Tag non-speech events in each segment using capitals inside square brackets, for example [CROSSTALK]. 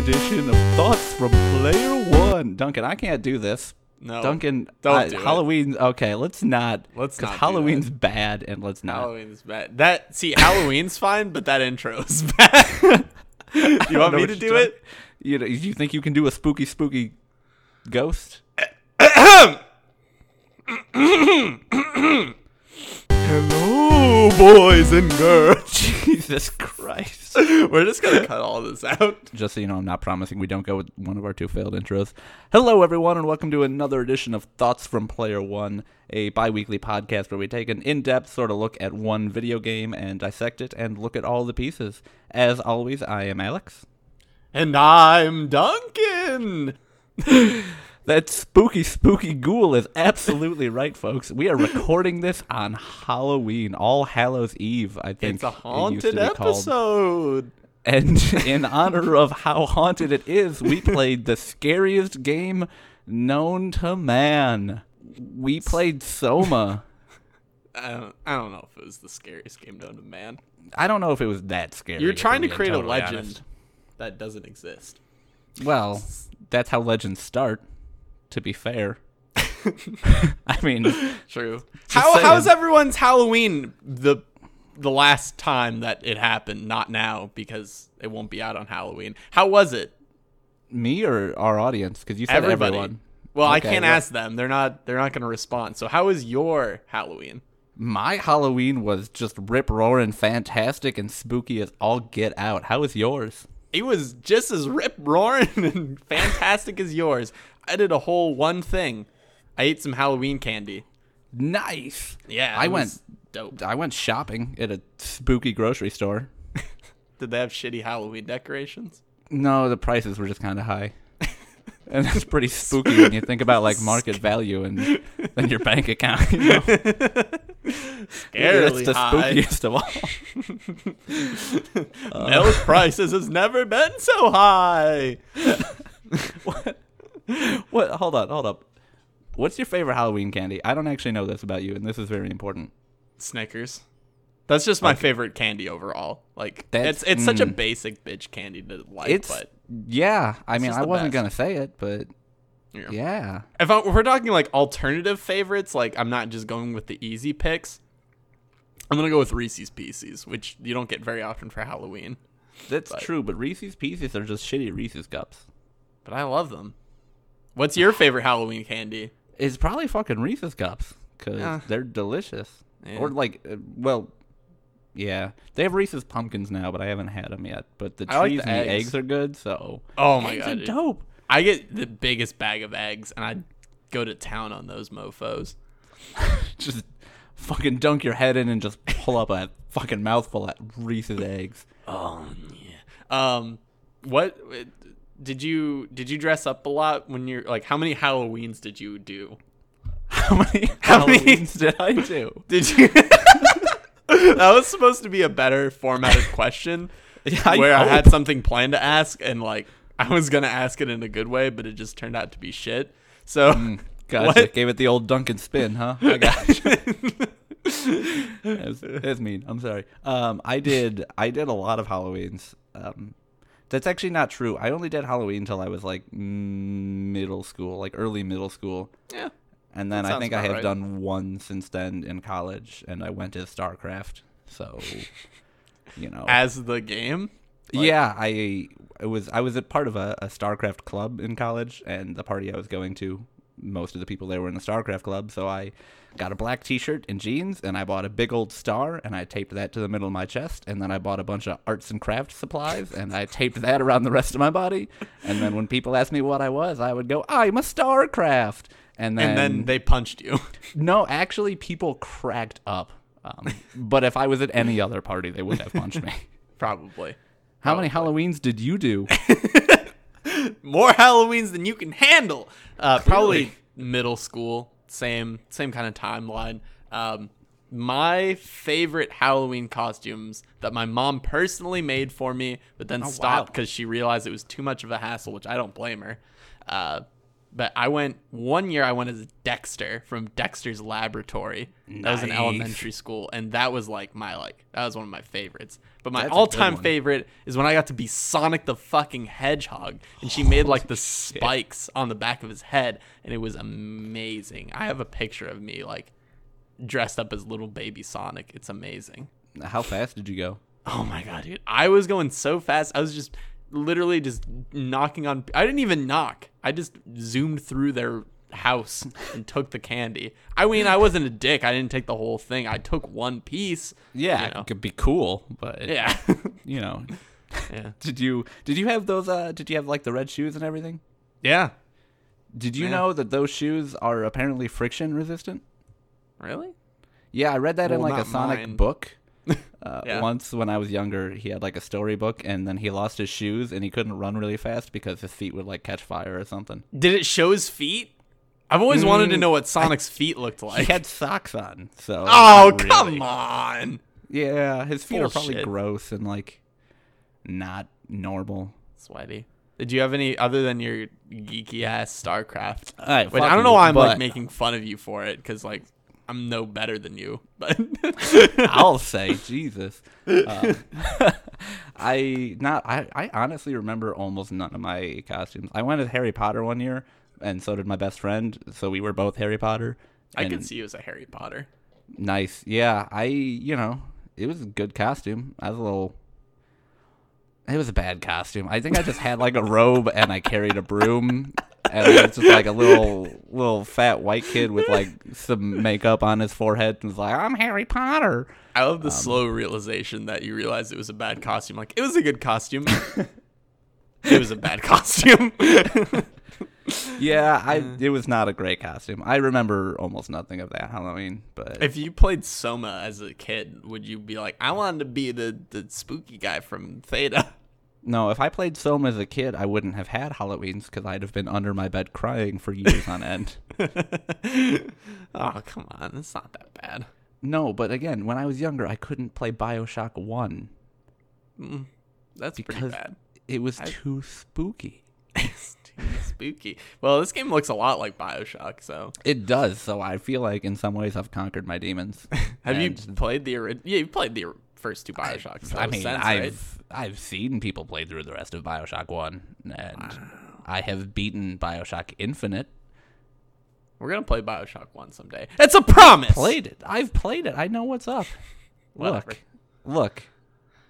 edition of Thoughts from Player One. Duncan, I can't do this. No, Duncan, don't I- do it. Halloween. Okay, let's not. Let's not Halloween's bad, and let's not. Halloween's bad. That see, Halloween's fine, but that intro's [LAUGHS] bad. [LAUGHS] you want me to do talking- it? You know, you think you can do a spooky, spooky ghost? [COUGHS] Hello, boys and girls. [LAUGHS] Jesus Christ. [LAUGHS] We're just gonna cut all this out. Just so you know, I'm not promising we don't go with one of our two failed intros. Hello, everyone, and welcome to another edition of Thoughts from Player One, a bi weekly podcast where we take an in depth sort of look at one video game and dissect it and look at all the pieces. As always, I am Alex. And I'm Duncan. [LAUGHS] That spooky, spooky ghoul is absolutely right, folks. We are recording this on Halloween, All Hallows Eve, I think. It's a it haunted called. episode. And in honor of how haunted it is, we played the scariest game known to man. We played Soma. I don't, I don't know if it was the scariest game known to man. I don't know if it was that scary. You're trying to create a legend honest. that doesn't exist. Well, that's how legends start, to be fair. [LAUGHS] [LAUGHS] I mean, True. How saying. how's everyone's Halloween the the last time that it happened? Not now because it won't be out on Halloween. How was it? me or our audience? Because you said Everybody. everyone. Well, I can't well- ask them. They're not they're not going to respond. So how was your Halloween? My Halloween was just rip roaring, fantastic, and spooky as all get out. How was yours? It was just as rip roaring [LAUGHS] and fantastic as yours. I did a whole one thing. I ate some Halloween candy. Nice. Yeah, I went. dope. I went shopping at a spooky grocery store. [LAUGHS] Did they have shitty Halloween decorations? No, the prices were just kind of high. And that's pretty [LAUGHS] spooky when you think about like market value and [LAUGHS] then your bank account. You know? Scarily that's the high. spookiest of all. [LAUGHS] Milk prices has never been so high. what? What? Hold on, hold up. What's your favorite Halloween candy? I don't actually know this about you, and this is very important. Snickers. That's just my favorite candy overall. Like it's it's such a mm. basic bitch candy to like, It's but yeah. I mean, I wasn't best. gonna say it, but know. yeah. if, I, if we're talking like alternative favorites, like I'm not just going with the easy picks. I'm gonna go with Reese's Pieces, which you don't get very often for Halloween, That's But- true, but Reese's Pieces are just shitty Reese's cups. but I love them. What's your favorite Halloween candy? It's probably fucking Reese's cups because Yeah. they're delicious. Yeah. Or like, uh, well, yeah, they have Reese's pumpkins now, but I haven't had them yet. But the I like the and the eggs. eggs are good, so Oh my eggs god, are dope. I get the biggest bag of eggs, and I go to town on those mofo's. [LAUGHS] Just fucking dunk your head in and just pull up a fucking mouthful of Reese's eggs. Oh yeah. Um, what did you did you dress up a lot when you're like? How many Halloweens did you do? How many- Halloweens did I do? Did you? [LAUGHS] [LAUGHS] that was supposed to be a better formatted question, [LAUGHS] Yeah, I where I hope. had something planned to ask, and like I was gonna ask it in a good way, but it just turned out to be shit. So Gotcha. What? Gave it the old Duncan spin, huh? [LAUGHS] I got you. that's, mean. I'm sorry. Um, I did. I did a lot of Halloweens. Um, that's actually not true. I only did Halloween until I was like mm, middle school, like early middle school, yeah, and then I think I have right. done one since then in college, and I went to StarCraft. So, you know, as the game. like- yeah, I it was I was a part of a, a StarCraft club in college, and the party I was going to, most of the people there were in the StarCraft club. So I got a black T-shirt and jeans, and I bought a big old star, and I taped that to the middle of my chest, and then I bought a bunch of arts and crafts supplies, and I taped [LAUGHS] that around the rest of my body. And then when people asked me what I was, I would go, "I'm a StarCraft," and then And then they punched you. [LAUGHS] no, actually, people cracked up. Um, but if I was at any other party, they would have punched me. [LAUGHS] Probably. How many Halloweens did you do? [LAUGHS] more Halloweens than you can handle. Uh, probably middle school, same same kind of timeline. Um, my favorite Halloween costumes that my mom personally made for me, but then Oh, stopped because she realized it was too much of a hassle, which I don't blame her. Uh, but I went one year. I went as Dexter from Dexter's Laboratory. That was an Nice. elementary school, and that was like my like that was one of my favorites. But my That's all-time favorite is when I got to be Sonic the fucking Hedgehog, and she made like the spikes on the back of his head, and it was amazing. I have a picture of me like dressed up as little baby Sonic. It's amazing. How fast did you go? Oh my god, dude. I was going so fast. I was just literally just knocking on I didn't even knock. I just zoomed through their house and took the candy. I mean, I wasn't a dick. I didn't take the whole thing. I took one piece. Yeah, You know. it could be cool, but Yeah. [LAUGHS] you know, [LAUGHS] yeah. did you did you have those? Uh, did you have like the red shoes and everything? Yeah. Did you Yeah. know that those shoes are apparently friction resistant? Really? Yeah, I read that in like a Sonic mine. book. [LAUGHS] Uh, Yeah. Once when I was younger, he had like a storybook, and then he lost his shoes, and he couldn't run really fast because his feet would like catch fire or something. Did it show his feet? I've always wanted to Mm, know what Sonic's feet looked like. He had socks on, so. oh, not come really. on. Yeah, his feet are probably Bullshit. gross and like not normal. Sweaty. Did you have any other than your geeky ass StarCraft? All right, Wait, I don't know why I'm like making fun of you for it because like I'm no better than you. But [LAUGHS] I'll [LAUGHS] say Jesus. Um, [LAUGHS] I not. I, I honestly remember almost none of my costumes. I went as Harry Potter one year, and so did my best friend. So we were both Harry Potter. I could see you as a Harry Potter. Nice. Yeah, I you know, it was a good costume. I was a little It was a bad costume. I think I just had like a robe and I carried a broom and I was just like a little little fat white kid with like some makeup on his forehead and was like, "I'm Harry Potter." I love the Um, slow realization that you realized it was a bad costume. Like it was a good costume. [LAUGHS] it was a bad [LAUGHS] costume. [LAUGHS] Yeah, I it was not a great costume. I remember almost nothing of that Halloween, but if you played Soma as a kid, would you be like, I wanted to be the the spooky guy from Theta? No, if I played Soma as a kid, I wouldn't have had Halloweens because I'd have been under my bed crying for years on end. [LAUGHS] oh come on, it's not that bad. No, but again, when I was younger, I couldn't play Bioshock One. Mm, that's pretty Because- bad. It was too spooky. [LAUGHS] It's too spooky. Well, this game looks a lot like Bioshock. So, It does, so I feel like in some ways I've conquered my demons. [LAUGHS] have you played the original? Yeah, you played the first two Bioshocks. That I mean, sense, I've right? I've seen people play through the rest of Bioshock One, and I have beaten Bioshock Infinite. We're gonna play Bioshock One someday. It's a promise. Played it. I've played it. I know what's up. [LAUGHS] Look, look.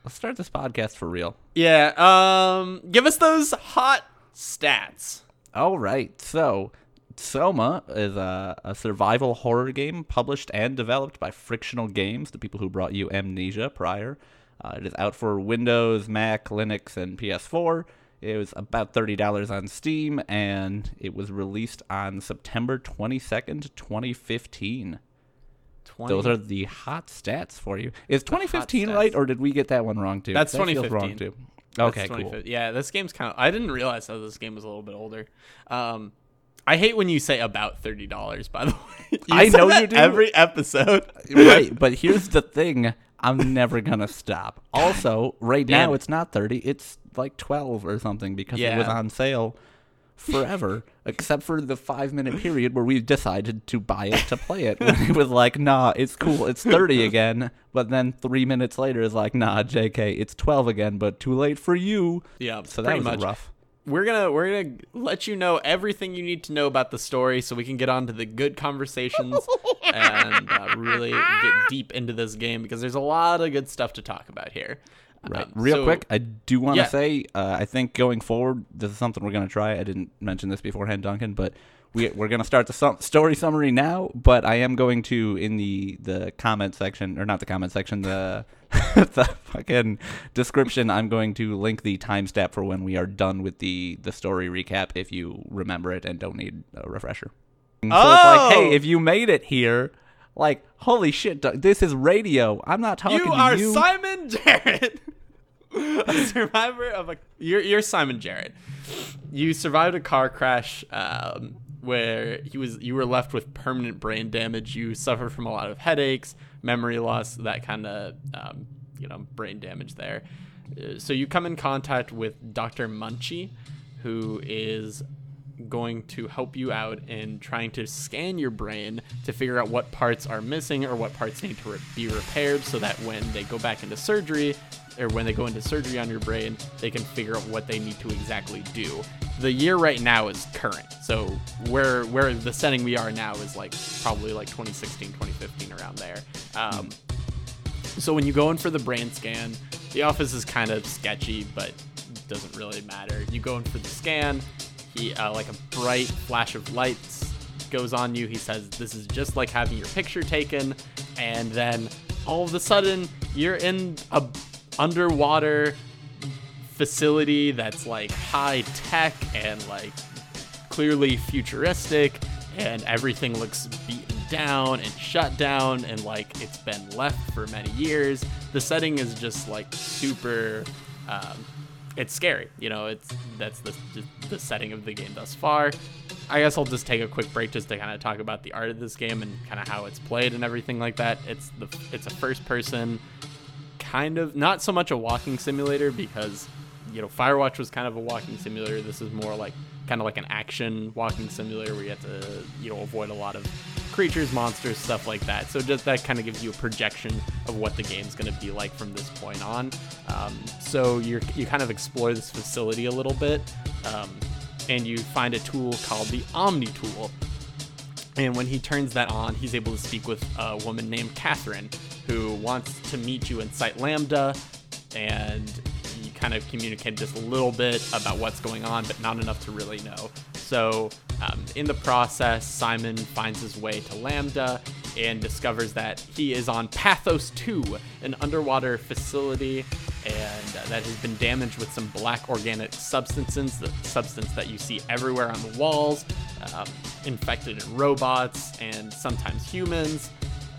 Let's start this podcast for real. Yeah. Um. Give us those hot stats. All right. So, Soma is a, a survival horror game published and developed by Frictional Games, the people who brought you Amnesia prior. Uh, it is out for Windows, Mac, Linux, and PS4. It was about $30 on Steam, and it was released on September 22nd, 2015. 20. Those are the hot stats for you. Is 2015 right, or did we get that one wrong too? That's That feels 2015. Wrong too. Okay, cool. 2015. Yeah, this game's kind of. I didn't realize that this game was a little bit older. Um, I hate when you say about thirty dollars. By the [LAUGHS] way, I know you do. Every episode. right, but here's the thing: I'm never gonna stop. Also, right Damn now it's not 30; it's like 12 or something because it was on sale forever, [LAUGHS] except for the five minute period where we decided to buy it to play it. [LAUGHS] When it was like, nah, it's cool, it's 30 again. But then three minutes later, it's like, nah, JK, it's 12 again, but too late for you. Yeah, So that was much. rough. We're gonna we're gonna let you know everything you need to know about the story, so we can get on to the good conversations [LAUGHS] and uh, really get deep into this game because there's a lot of good stuff to talk about here. Right. Um, Real so- quick, I do want to Yeah. say, uh, I think going forward, this is something we're going to try. I didn't mention this beforehand, Duncan, but we, we're going to start the sum- story summary now. But I am going to, in the, the comment section, or not the comment section, the, [LAUGHS] the fucking description, I'm going to link the timestamp for when we are done with the, the story recap if you remember it and don't need a refresher. So it's like, hey, Oh! if you made it here, like, holy shit, this is radio. I'm not talking You to are you. Simon Jarrett, [LAUGHS] a survivor of a. You're, you're Simon Jarrett. You survived a car crash um, where he was. You were left with permanent brain damage. You suffered from a lot of headaches, memory loss, that kind of um, you know brain damage there. Uh, So you come in contact with Dr. Munshi, who is going to help you out in trying to scan your brain to figure out what parts are missing or what parts need to re- be repaired so that when they go back into surgery or when they go into surgery on your brain, they can figure out what they need to exactly do. The year right now is current. So where where the setting we are now is like probably like 2016, 2015 around there. Um, so when you go in for the brain scan, the office is kind of sketchy, but doesn't really matter. You go in for the scan, he uh, like a bright flash of lights goes on you. He says this is just like having your picture taken, and then all of a sudden you're in a underwater facility that's like high tech and like clearly futuristic and everything looks beaten down and shut down and like it's been left for many years the setting is just like super um, it's scary you know it's that's the, the setting of the game thus far i guess i'll just take a quick break just to kind of talk about the art of this game and kind of how it's played and everything like that it's the it's a first person kind of not so much a walking simulator because you know Firewatch was kind of a walking simulator. This is more like kind of like an action walking simulator where you have to you know avoid a lot of creatures, monsters, stuff like that. So just that kind of gives you a projection of what the game's going to be like from this point on. Um, so you you kind of explore this facility a little bit, um, and you find a tool called the Omni tool. And when he turns that on, he's able to speak with a woman named Catherine, who wants to meet you in Site Lambda, and you kind of communicate just a little bit about what's going on, but not enough to really know. So, um, in the process, Simon finds his way to Lambda and discovers that he is on Pathos 2, an underwater facility, and uh, that has been damaged with some black organic substances, the substance that you see everywhere on the walls, um, infected robots, and sometimes humans.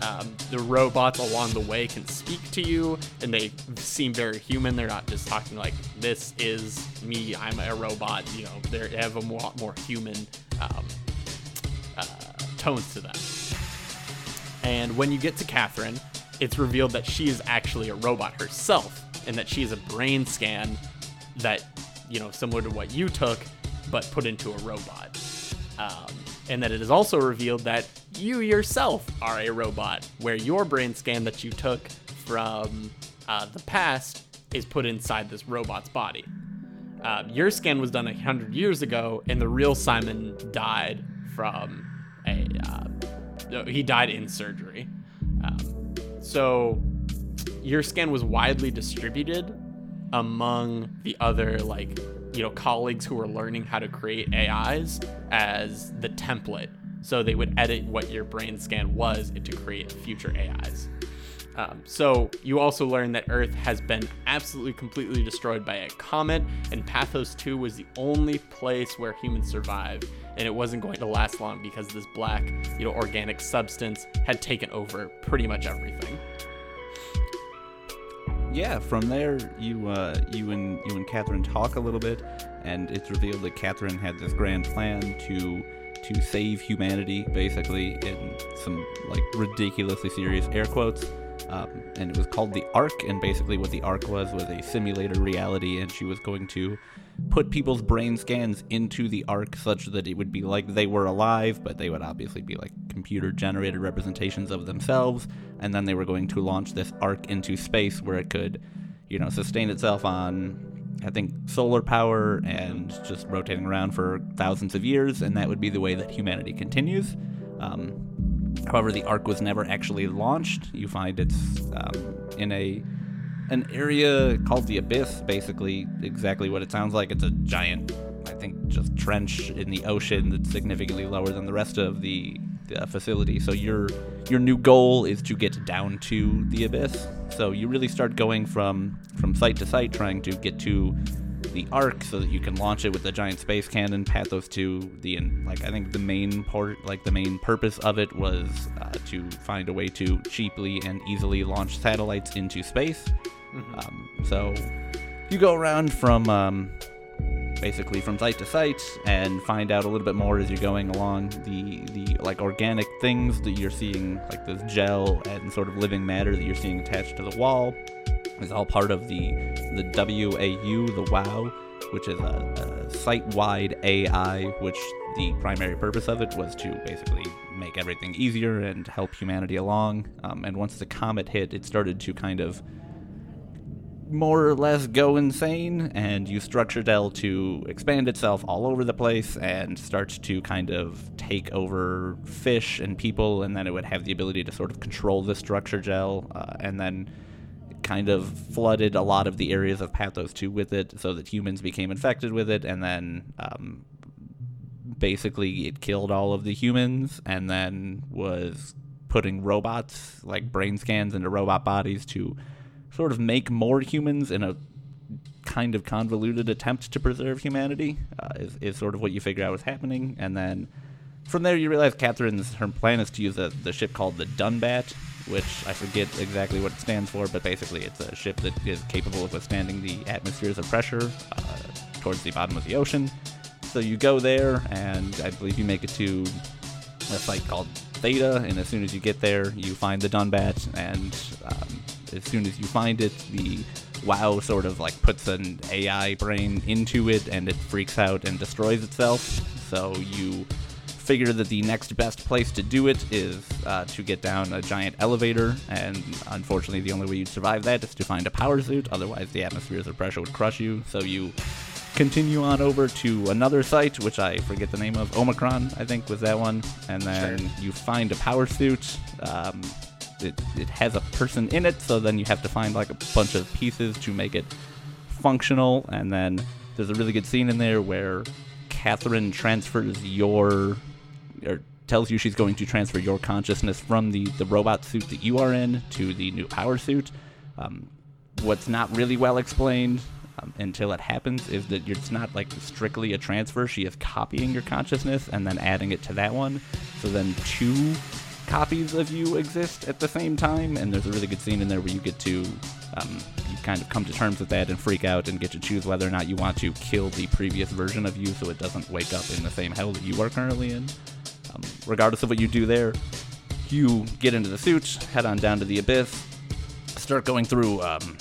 Um, the robots along the way can speak to you and they seem very human. They're not just talking like, this is me, I'm a robot. You know, they have a more, more human um, uh, tones to them. And when you get to Catherine, it's revealed that she is actually a robot herself and that she is a brain scan that, you know, similar to what you took, but put into a robot. Um, and that it is also revealed that you yourself are a robot, where your brain scan that you took from uh, the past is put inside this robot's body. Uh, your scan was done a hundred years ago, and the real Simon died from a. Uh, he died in surgery. Um, so your scan was widely distributed among the other like you know colleagues who were learning how to create AIs as the template. So they would edit what your brain scan was to create future AIs. Um, so you also learn that Earth has been absolutely completely destroyed by a comet, and Pathos 2 was the only place where humans survived, and it wasn't going to last long because this black, you know, organic substance had taken over pretty much everything. Yeah, from there you uh, you and you and Catherine talk a little bit, and it's revealed that Catherine had this grand plan to to save humanity, basically in some like ridiculously serious air quotes. Um, and it was called the Ark, and basically what the Ark was was a simulator reality, and she was going to put people's brain scans into the Ark such that it would be like they were alive, but they would obviously be like computer generated representations of themselves, and then they were going to launch this Ark into space where it could, you know, sustain itself on I think solar power and just rotating around for thousands of years, and that would be the way that humanity continues. Um, However, the Ark was never actually launched. You find it's um, in a an area called the Abyss, basically exactly what it sounds like. It's a giant, I think, just trench in the ocean that's significantly lower than the rest of the, the facility. So your your new goal is to get down to the Abyss. So you really start going from from site to site, trying to get to the Ark so that you can launch it with the giant space cannon. Pathos 2 the like I think the main part, like the main purpose of it was uh, to find a way to cheaply and easily launch satellites into space. Mm-hmm. Um, so you go around from um, basically from site to site and find out a little bit more as you're going along the the like organic things that you're seeing like this gel and sort of living matter that you're seeing attached to the wall is all part of the the WAU, the WOW which is a, a site-wide AI, which the primary purpose of it was to basically make everything easier and help humanity along. Um, and once the comet hit, it started to kind of more or less go insane and use structure gel to expand itself all over the place and start to kind of take over fish and people and then it would have the ability to sort of control the structure gel uh, and then kind of flooded a lot of the areas of Pathos 2 with it so that humans became infected with it and then um, basically it killed all of the humans and then was putting robots like brain scans into robot bodies to sort of make more humans in a kind of convoluted attempt to preserve humanity uh, is, is sort of what you figure out was happening. And then from there you realize catherine's her plan is to use a, the ship called the dunbat which i forget exactly what it stands for but basically it's a ship that is capable of withstanding the atmospheres of pressure uh, towards the bottom of the ocean. So you go there and i believe you make it to a site called theta and as soon as you get there you find the dunbat and um, as soon as you find it, the WAU sort of like puts an AI brain into it and it freaks out and destroys itself. So you figure that the next best place to do it is uh, to get down a giant elevator, and unfortunately, the only way you'd survive that is to find a power suit, otherwise, the atmospheres of pressure would crush you. So you continue on over to another site, which I forget the name of, Omicron, I think was that one, and then sure. you find a power suit. Um, it, it has a person in it, so then you have to find like a bunch of pieces to make it functional. And then there's a really good scene in there where Catherine transfers your, or tells you she's going to transfer your consciousness from the, the robot suit that you are in to the new power suit. Um, what's not really well explained um, until it happens is that it's not like strictly a transfer. She is copying your consciousness and then adding it to that one. So then two copies of you exist at the same time, and there's a really good scene in there where you get to um, you kind of come to terms with that and freak out and get to choose whether or not you want to kill the previous version of you so it doesn't wake up in the same hell that you are currently in. Um, regardless of what you do there, you get into the suit, head on down to the abyss, start going through um,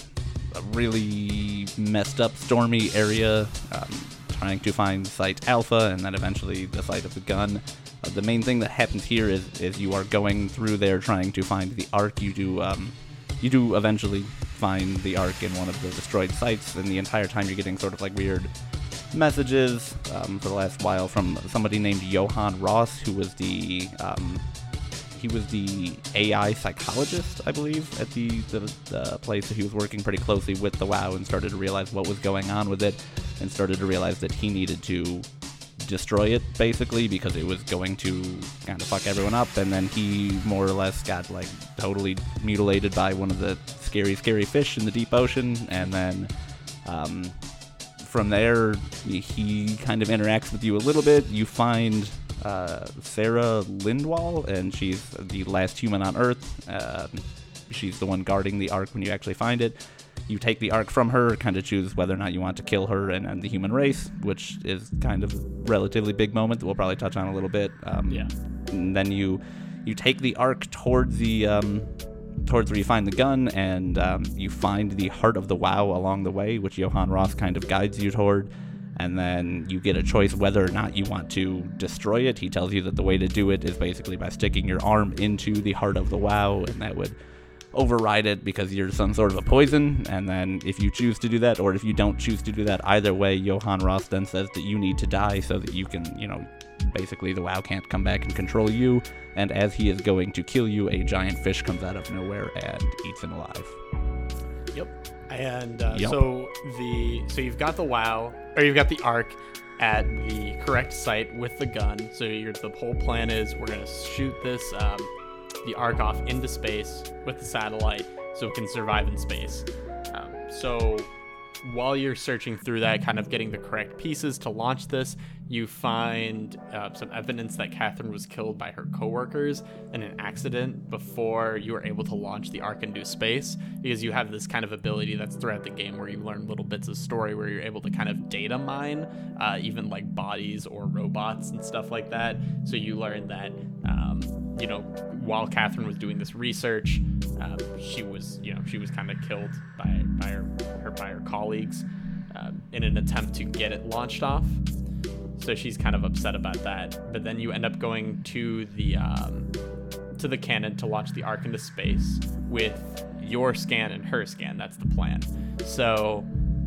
a really messed up, stormy area, um, trying to find Site Alpha, and then eventually the site of the gun. Uh, the main thing that happens here is, is you are going through there trying to find the ark. You do um, you do eventually find the ark in one of the destroyed sites, and the entire time you're getting sort of like weird messages um, for the last while from somebody named Johan Ross, who was the um, he was the AI psychologist, I believe, at the, the, the place that he was working pretty closely with the WAU and started to realize what was going on with it, and started to realize that he needed to destroy it basically because it was going to kind of fuck everyone up and then he more or less got like totally mutilated by one of the scary scary fish in the deep ocean and then um, from there he kind of interacts with you a little bit. You find uh, sarah lindwall and she's the last human on earth. Uh, she's the one guarding the ark when you actually find it you take the ark from her, kind of choose whether or not you want to kill her and end the human race, which is kind of relatively big moment that we'll probably touch on a little bit. Um, yeah. And then you you take the ark towards the um, towards where you find the gun, and um, you find the heart of the WAU along the way, which Johan Ross kind of guides you toward. And then you get a choice whether or not you want to destroy it. He tells you that the way to do it is basically by sticking your arm into the heart of the WAU, and that would override it because you're some sort of a poison. And then if you choose to do that, or if you don't choose to do that, either way, Johan Ross then says that you need to die so that you can, you know, basically the WAU can't come back and control you. And as he is going to kill you, a giant fish comes out of nowhere and eats him alive. Yep. And uh, yep. so the so you've got the WAU, or you've got the Ark at the correct site with the gun. So the whole plan is we're gonna shoot this. Um, the ark off into space with the satellite so it can survive in space. Um, so while you're searching through that, kind of getting the correct pieces to launch this, you find uh, some evidence that Catherine was killed by her coworkers in an accident before you were able to launch the Ark into space. Because you have this kind of ability that's throughout the game where you learn little bits of story where you're able to kind of data mine, uh, even like bodies or robots and stuff like that. So you learn that, um, you know, while Catherine was doing this research, uh, she was, you know, she was kind of killed by by her, her by her colleagues. Um, in an attempt to get it launched off. So she's kind of upset about that. But then you end up going to the um, to the cannon to launch the ark into space with your scan and her scan. That's the plan. So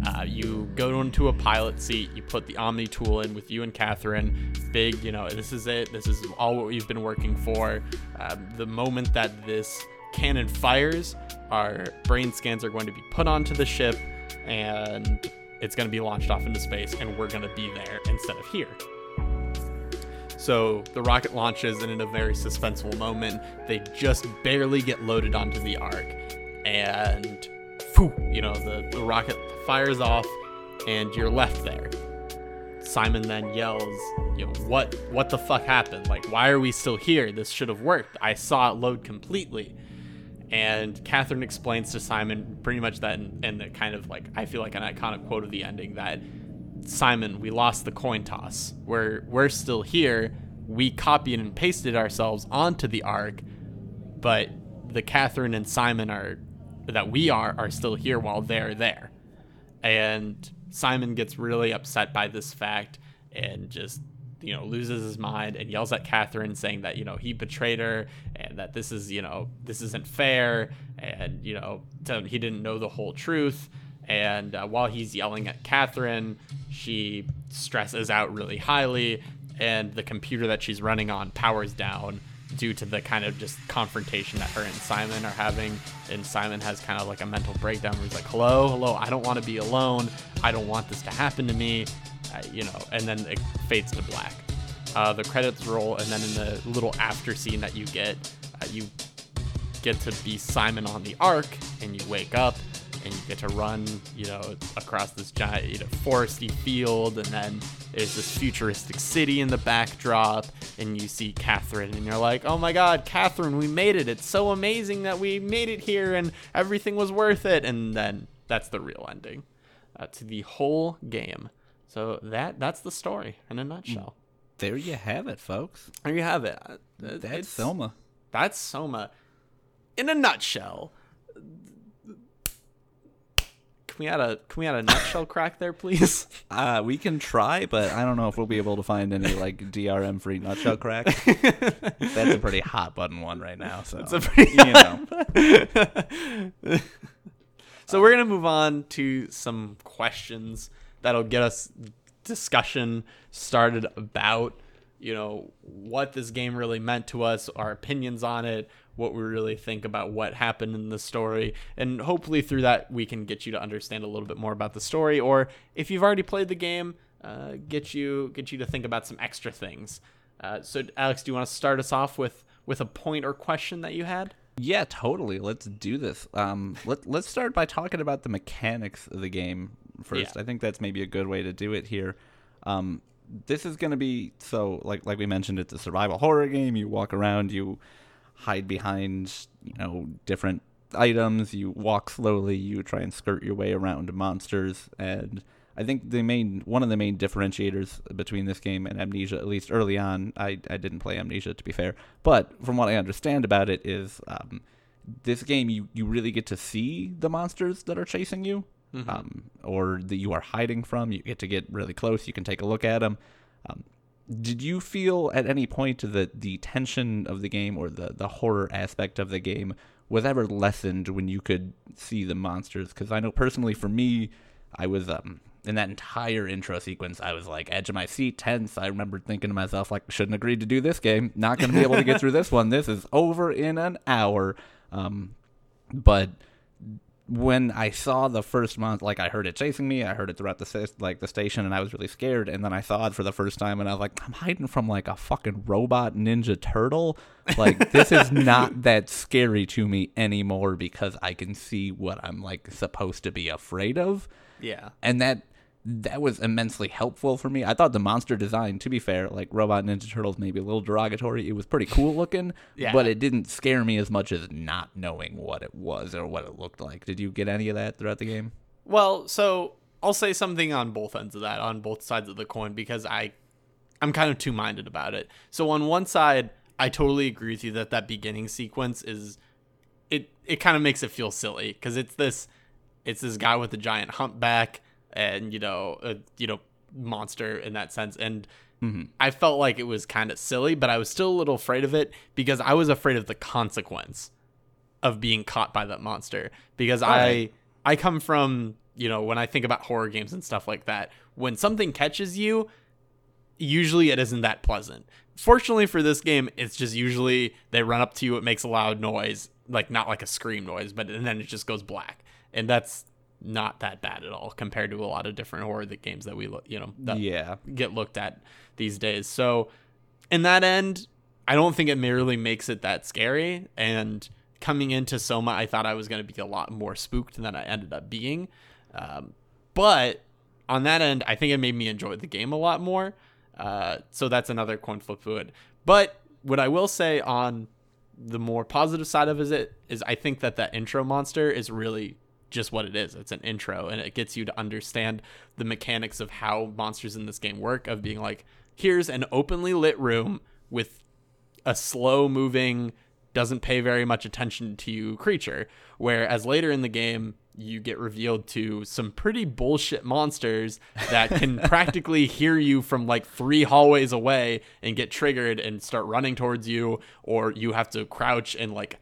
uh, you go into a pilot seat. You put the Omni tool in with you and Catherine. Big, you know, this is it. This is all what we've been working for. Um, the moment that this cannon fires, our brain scans are going to be put onto the ship, and it's going to be launched off into space, and we're going to be there instead of here. So the rocket launches, and in a very suspenseful moment, they just barely get loaded onto the ark, and you know, the, the rocket fires off, and you're left there. Simon then yells, "You know what? What the fuck happened? Like, why are we still here? This should have worked. I saw it load completely." And Catherine explains to Simon pretty much that and, in the kind of like I feel like an iconic quote of the ending that Simon, we lost the coin toss. We're we're still here. We copied and pasted ourselves onto the ark, but the Catherine and Simon are that we are are still here while they're there. And Simon gets really upset by this fact and just you know loses his mind and yells at Catherine saying that you know he betrayed her and that this is you know this isn't fair and you know he didn't know the whole truth and uh, while he's yelling at Catherine she stresses out really highly and the computer that she's running on powers down due to the kind of just confrontation that her and Simon are having. And Simon has kind of like a mental breakdown where he's like, hello, hello, I don't want to be alone. I don't want this to happen to me. Uh, you know, and then it fades to black. Uh, the credits roll, and then in the little after scene that you get, uh, you get to be Simon on the ark, and you wake up, and you get to run, you know, across this giant, you know, foresty field, and then there's this futuristic city in the backdrop, and you see Catherine, and you're like, oh my god, Catherine, we made it! It's so amazing that we made it here, and everything was worth it. And then that's the real ending uh, to the whole game. So that that's the story in a nutshell. There you have it, folks. There you have it. Uh, That's it's- Soma. That's Soma. In a nutshell. Can we add a can we add a nutshell crack there, please? [LAUGHS] Uh, we can try, but I don't know if we'll be able to find any like DRM free nutshell crack. [LAUGHS] That's a pretty hot button one right now. So It's a pretty you know. [LAUGHS] so we're gonna move on to some questions that'll get us discussion started about you know what this game really meant to us, our opinions on it, what we really think about what happened in the story, and hopefully through that we can get you to understand a little bit more about the story, or if you've already played the game, uh, get you get you to think about some extra things. Uh, so Alex, do you want to start us off with with a point or question that you had? Yeah, totally. Let's do this. Um, let let's start by talking about the mechanics of the game first. Yeah. I think that's maybe a good way to do it here. Um, this is going to be so like like we mentioned, it's a survival horror game. You walk around, you hide behind you know different items. You walk slowly. You try and skirt your way around monsters. And I think the main one of the main differentiators between this game and Amnesia, at least early on, I I didn't play Amnesia to be fair, but from what I understand about it is. Um, this game you, you really get to see the monsters that are chasing you um, or that you are hiding from you get to get really close you can take a look at them um, did you feel at any point that the tension of the game or the, the horror aspect of the game was ever lessened when you could see the monsters? Because i know personally for me i was um, in that entire intro sequence i was like edge of my seat tense. I remember thinking to myself like shouldn't agreed to do this game. Not going to be able to get through this one. This is over in an hour. Um, but when I saw the first month, like I heard it chasing me, I heard it throughout the like the station, and I was really scared. And then I saw it for the first time, and I was like, I'm hiding from like a fucking robot ninja turtle. Like this is not [LAUGHS] that scary to me anymore because I can see what I'm like supposed to be afraid of Yeah. and that that was immensely helpful for me. I thought the monster design, to be fair, like Robot Ninja Turtles, maybe a little derogatory. It was pretty cool looking, [LAUGHS] Yeah. but it didn't scare me as much as not knowing what it was or what it looked like. Did you get any of that throughout the game? Well, so I'll say something on both ends of that, on both sides of the coin, because I, I'm kind of two minded about it. So on one side, I totally agree with you that that beginning sequence is, it it kind of makes it feel silly because it's this, it's this guy with a giant humpback, and you know, a, you know, monster in that sense. And Mm-hmm. I felt like it was kind of silly, but I was still a little afraid of it because I was afraid of the consequence of being caught by that monster. Because I I come from you know when I think about horror games and stuff like that, when something catches you, usually it isn't that pleasant. Fortunately for this game, it's just usually they run up to you, it makes a loud noise, like not like a scream noise, but and then it just goes black, and that's not that bad at all compared to a lot of different horror that games that we look, you know, that yeah. get looked at these days. So, in that end, I don't think it merely makes it that scary. And coming into Soma, I thought I was going to be a lot more spooked than I ended up being. Um, but on that end, I think it made me enjoy the game a lot more. Uh, so that's another coin flip it. But what I will say on the more positive side of it is I think that that intro monster is really just what it is. It's an intro and it gets you to understand the mechanics of how monsters in this game work of being like here's an openly lit room with a slow moving doesn't pay very much attention to you creature whereas later in the game you get revealed to some pretty bullshit monsters that can [LAUGHS] practically hear you from like three hallways away and get triggered and start running towards you or you have to crouch and like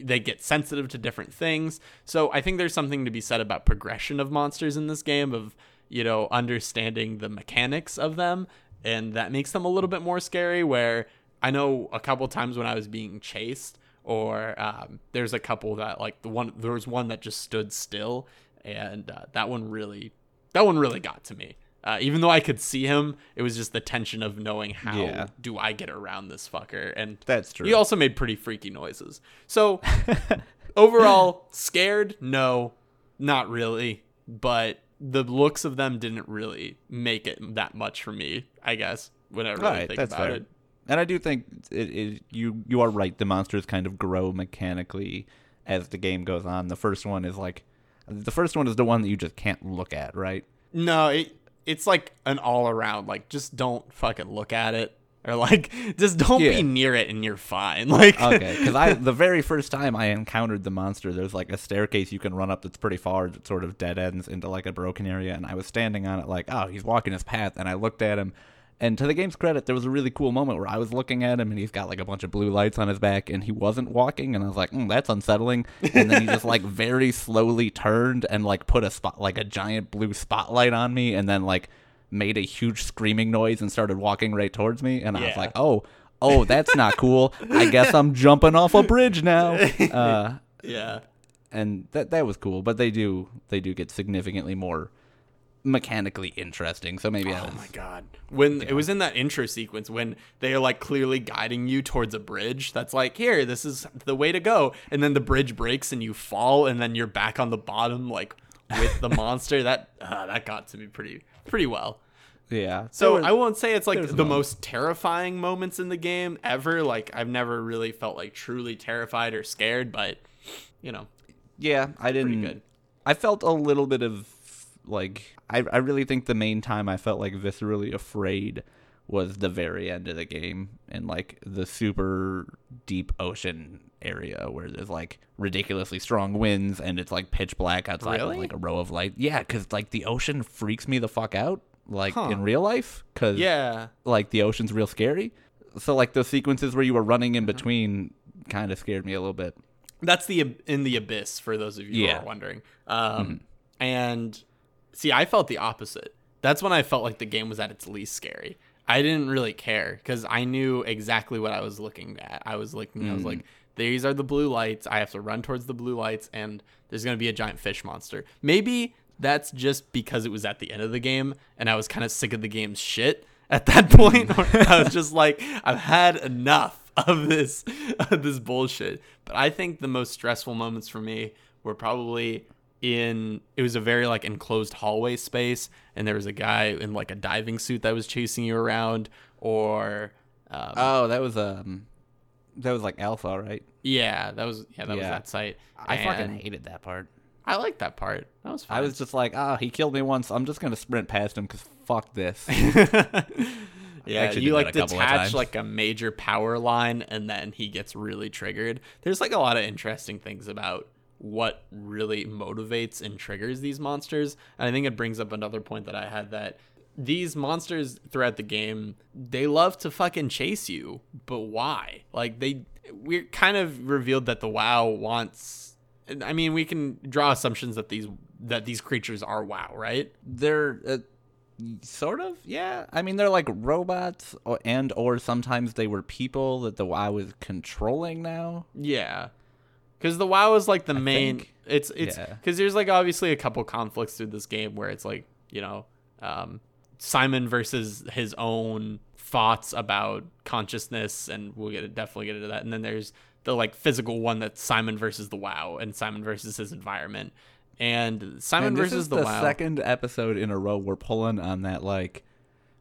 they get sensitive to different things. So I think there's something to be said about progression of monsters in this game of, you know, understanding the mechanics of them and that makes them a little bit more scary where I know a couple times when I was being chased or um, there's a couple that like the one there was one that just stood still and uh, that one really that one really got to me. Uh, even though I could see him, it was just the tension of knowing how Yeah. do I get around this fucker and That's true. he also made pretty freaky noises. So [LAUGHS] overall, scared? No, not really. But the looks of them didn't really make it that much for me. I guess when I really Right, think that's about fair. it. And I do think it, it, you you are right. The monsters kind of grow mechanically as the game goes on. The first one is like, the first one is the one that you just can't look at, right? No, it it's like an all around. Like just don't fucking look at it, or like [LAUGHS] just don't Yeah. be near it, and you're fine. [LAUGHS] Like Okay, because I [LAUGHS] the very first time I encountered the monster, there's like a staircase you can run up that's pretty far that sort of dead ends into like a broken area, and I was standing on it like, oh, he's walking his path, and I looked at him, and to the game's credit, there was a really cool moment where I was looking at him, and he's got like a bunch of blue lights on his back, and he wasn't walking, and I was like, mm, that's unsettling, and then he just like [LAUGHS] very slowly turned and like put a spot like a giant blue spotlight on me, and then like made a huge screaming noise and started walking right towards me, and I was like, oh. Oh, that's not cool. I guess I'm jumping off a bridge now. [LAUGHS] Uh, yeah. and that that was cool, but they do they do get significantly more mechanically interesting. So maybe I Oh was, my god. When it was in that intro sequence when they are like clearly guiding you towards a bridge that's like, here, this is the way to go. And then the bridge breaks and you fall and then you're back on the bottom like with the [LAUGHS] monster. That uh, that got to me pretty pretty well. yeah. So was- I won't say it's like the moments. most terrifying moments in the game ever. Like I've never really felt like truly terrified or scared, but you know, yeah, I didn't. pretty good. I felt a little bit of like I I really think the main time I felt like viscerally afraid was the very end of the game and like the super deep ocean area where there's like ridiculously strong winds and it's like pitch black outside Really? with like a row of light. Yeah, cuz like the ocean freaks me the fuck out like Huh. in real life cuz Yeah. like the ocean's real scary. So like those sequences where you were running in between kind of scared me a little bit. That's the in the abyss for those of you who Yeah. are wondering. Um, and see, I felt the opposite. That's when I felt like the game was at its least scary. I didn't really care because I knew exactly what I was looking at. I was looking, I was mm. like, these are the blue lights. I have to run towards the blue lights, and there's gonna be a giant fish monster. Maybe that's just because it was at the end of the game, and I was kind of sick of the game's shit at that [LAUGHS] point. [LAUGHS] I was just like, I've had enough of this [LAUGHS] of this bullshit. But I think the most stressful moments for me were probably in it was a very like enclosed hallway space and there was a guy in like a diving suit that was chasing you around or um, Oh, that was um that was like alpha, right? yeah that was yeah that was that site I fucking hated that part. I liked that part that was fun I was just like, ah, he killed me once. I'm just gonna sprint past him because fuck this. [LAUGHS] yeah you like that a couple of detach like a major power line and then he gets really triggered there's like a lot of interesting things about what really motivates and triggers these monsters. And I think it brings up another point that I had that these monsters throughout the game, they love to fucking chase you, but why? Like they we're kind of revealed that the WAU wants I mean, we can draw assumptions that these that these creatures are WAU, right? They're uh, sort of, yeah. I mean, they're like robots, or, and or sometimes they were people that the WAU is controlling now. Yeah, because the WAU is like the I main. think- it's it's yeah. because there's like obviously a couple conflicts through this game where it's like you know um, Simon versus his own thoughts about consciousness, and we'll get definitely get into that. And then there's the like physical one that's Simon versus the WAU and Simon versus his environment. And Simon this versus the, the WAU. second episode in a row we're pulling on that like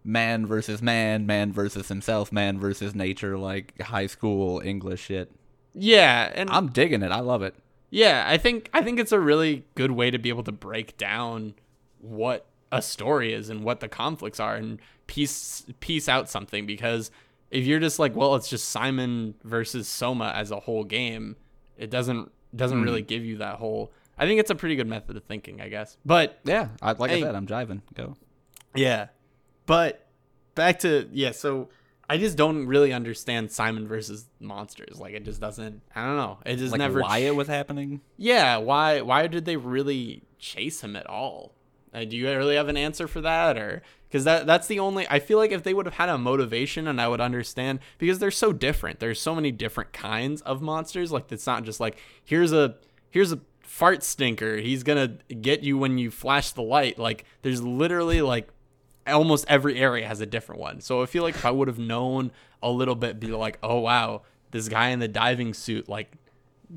man versus man, man versus himself, man versus nature, like high school English shit. Yeah, and I'm digging it. I love it. Yeah, I think I think it's a really good way to be able to break down what a story is and what the conflicts are and piece piece out something because if you're just like, well, it's just Simon versus Soma as a whole game, it doesn't doesn't really hmm. give you that whole I think it's a pretty good method of thinking, I guess. But Yeah, I, like Hey. I said, I'm jiving. Go. yeah. But back to yeah, so I just don't really understand Simon versus monsters. Like it just doesn't I don't know. It just Like never why it was happening. Yeah, why why did they really chase him at all? Uh, do you really have an answer for that or cuz that that's the only I feel like if they would have had a motivation and I would understand because they're so different. There's so many different kinds of monsters like it's not just like here's a here's a fart stinker. He's going to get you when you flash the light. Like there's literally like almost every area has a different one. So I feel like if I would have known a little bit be like, "Oh wow, this guy in the diving suit like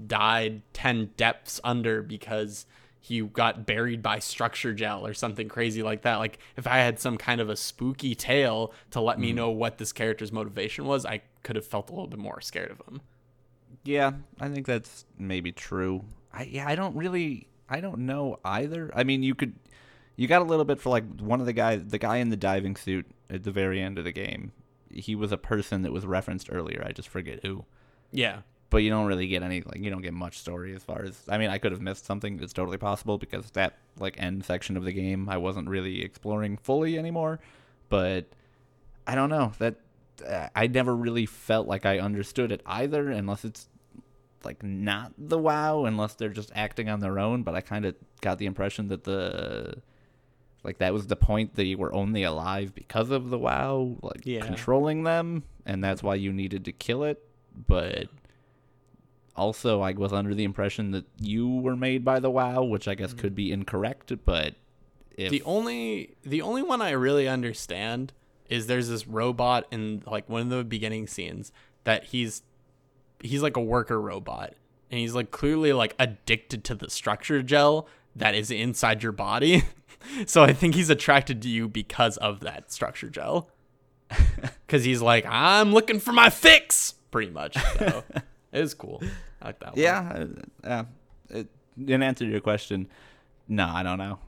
died 10 depths under because he got buried by structure gel or something crazy like that. Like if I had some kind of a spooky tale to let me mm. know what this character's motivation was, I could have felt a little bit more scared of him. Yeah, I think that's maybe true. I yeah, I don't really I don't know either. I mean, you could you got a little bit for like one of the guys the guy in the diving suit at the very end of the game. He was a person that was referenced earlier. I just forget who. Yeah. But you don't really get any like you don't get much story as far as I mean, I could have missed something. It's totally possible because that like end section of the game I wasn't really exploring fully anymore. But I don't know that uh, I never really felt like I understood it either, unless it's like not the WAU, unless they're just acting on their own. But I kind of got the impression that the like that was the point that you were only alive because of the WAU, like Yeah. controlling them, and that's why you needed to kill it. But also, I was under the impression that you were made by the WAU, which I guess mm. could be incorrect. But if The only the only one I really understand is there's this robot in like one of the beginning scenes that he's he's like a worker robot and he's like clearly like addicted to the structure gel that is inside your body. [LAUGHS] [LAUGHS] so I think he's attracted to you because of that structure gel. [LAUGHS] Cuz he's like I'm looking for my fix pretty much. So [LAUGHS] it was cool. I like that one. yeah, uh, yeah, it, in answer to your question, no, I don't know.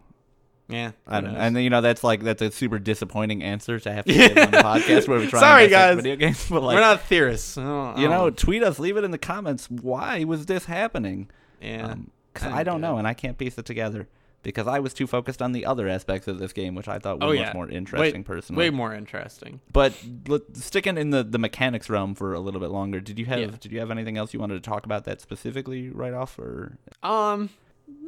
Yeah. I don't, knows? and you know that's like that's a super disappointing answer to have to give on the podcast where we try. Sorry, guys. video games, but like We're not theorists. I don't- you know, tweet us, leave it in the comments. Why was this happening? yeah. Because I I, don't get know, it. and I can't piece it together because I was too focused on the other aspects of this game, which I thought were Oh, much yeah. more Way- interesting personally. Way more interesting. But let, sticking in the, the mechanics realm for a little bit longer, did you have Yeah. did you have anything else you wanted to talk about that specifically right off, or Um,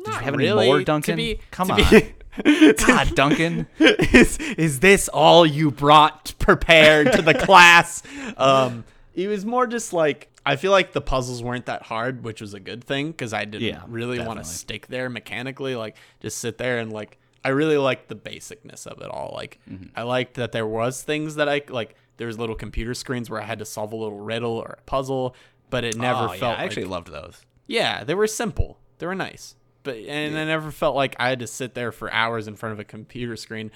did you have any really. more, To Duncan? be- Come to on, be- [LAUGHS] God, Duncan. [LAUGHS] is is this all you brought prepared to the [LAUGHS] class? Um, it was more just like I feel like the puzzles weren't that hard, which was a good thing because I didn't Yeah, really want to stick there mechanically, like just sit there and like. I really liked the basicness of it all. Like Mm-hmm. I liked that there was things that I like. There was little computer screens where I had to solve a little riddle or a puzzle, but it never Oh, felt. yeah, I like- actually loved those. yeah, they were simple. They were nice. But and I never felt like I had to sit there for hours in front of a computer screen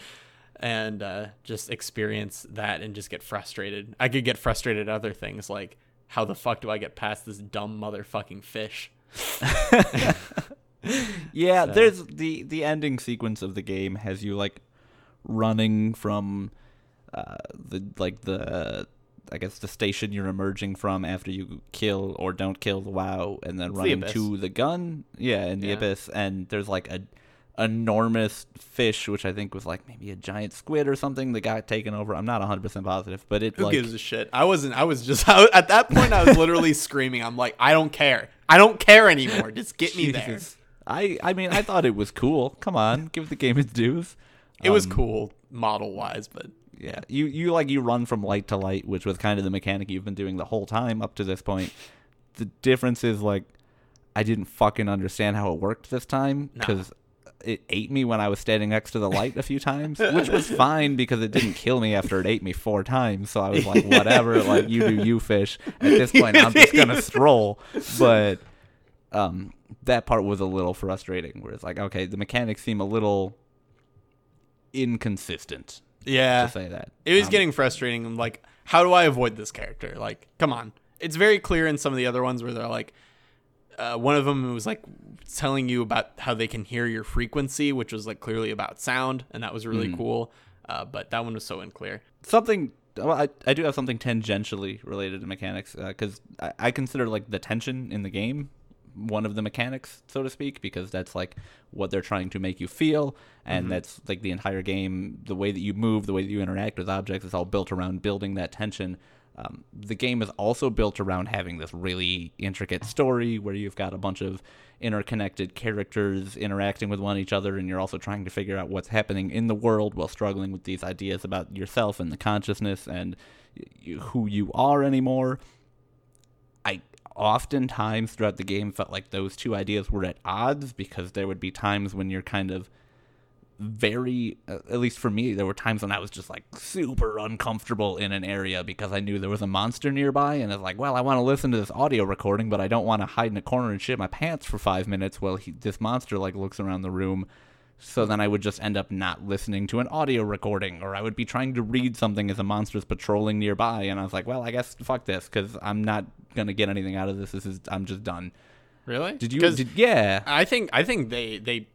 and uh, just experience that and just get frustrated. I could get frustrated at other things like how the fuck do I get past this dumb motherfucking fish? [LAUGHS] Yeah, So- there's the the ending sequence of the game has you like running from uh, the like the I guess the station you're emerging from after you kill or don't kill the WAU, and then the running Abyss. to the gun. Yeah, in the Yeah. abyss, and there's like a enormous fish, which I think was like maybe a giant squid or something that got taken over. I'm not 100 percent positive, but it Who like gives a shit? I wasn't. I was just [LAUGHS] I, was- at that point. I was literally screaming. I'm like, I don't care. I don't care anymore. Just get me there. I I mean I thought it was cool. Come on, give the game its dues. It was Um, cool model wise, but Yeah, you you like you run from light to light, which was kind of the mechanic you've been doing the whole time up to this point. The difference is like I didn't fucking understand how it worked this time because it ate me when I was standing next to the light a few times, [LAUGHS] which was fine because it didn't kill me after it ate me four times. So I was like, whatever, like you do you fish. At this point, I'm just gonna stroll. But um, that part was a little frustrating. Where it's like, okay, the mechanics seem a little inconsistent yeah, to say that. it was Um, getting frustrating. I'm like, how do I avoid this character? Like, come on. It's very clear in some of the other ones where they're like, uh, one of them was like telling you about how they can hear your frequency, which was like clearly about sound, and that was really Mm. cool. Uh, but that one was so unclear. something well, I, I do have something tangentially related to mechanics because I, I consider like the tension in the game one of the mechanics so to speak because that's like what they're trying to make you feel and that's like the entire game the way that you move the way that you interact with objects is all built around building that tension um, the game is also built around having this really intricate story where you've got a bunch of interconnected characters interacting with one each other and you're also trying to figure out what's happening in the world while struggling with these ideas about yourself and the consciousness and who you are anymore. I oftentimes throughout the game felt like those two ideas were at odds because there would be times when you're kind of very uh, at least for me there were times when i was just like super uncomfortable in an area because i knew there was a monster nearby and it's like well i want to listen to this audio recording but i don't want to hide in a corner and shit my pants for five minutes while he, this monster like looks around the room so then i would just end up not listening to an audio recording or i would be trying to read something as a monster's patrolling nearby and i was like well i guess fuck this because i'm not gonna get anything out of this this is i'm just done Really? did you? did, yeah I think I think they they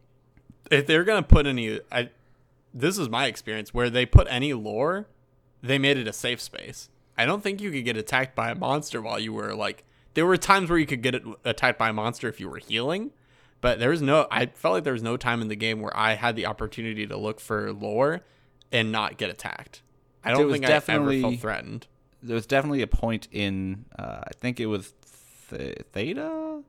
if they're gonna put any I this is my experience where they put any lore, they made it a safe space. I don't think you could get attacked by a monster while you were like there were times where you could get attacked by a monster if you were healing, but there was no I felt like there was no time in the game where I had the opportunity to look for lore and not get attacked. I don't think I ever definitely- felt threatened. there was definitely a point in uh, I think it was Th- Theta.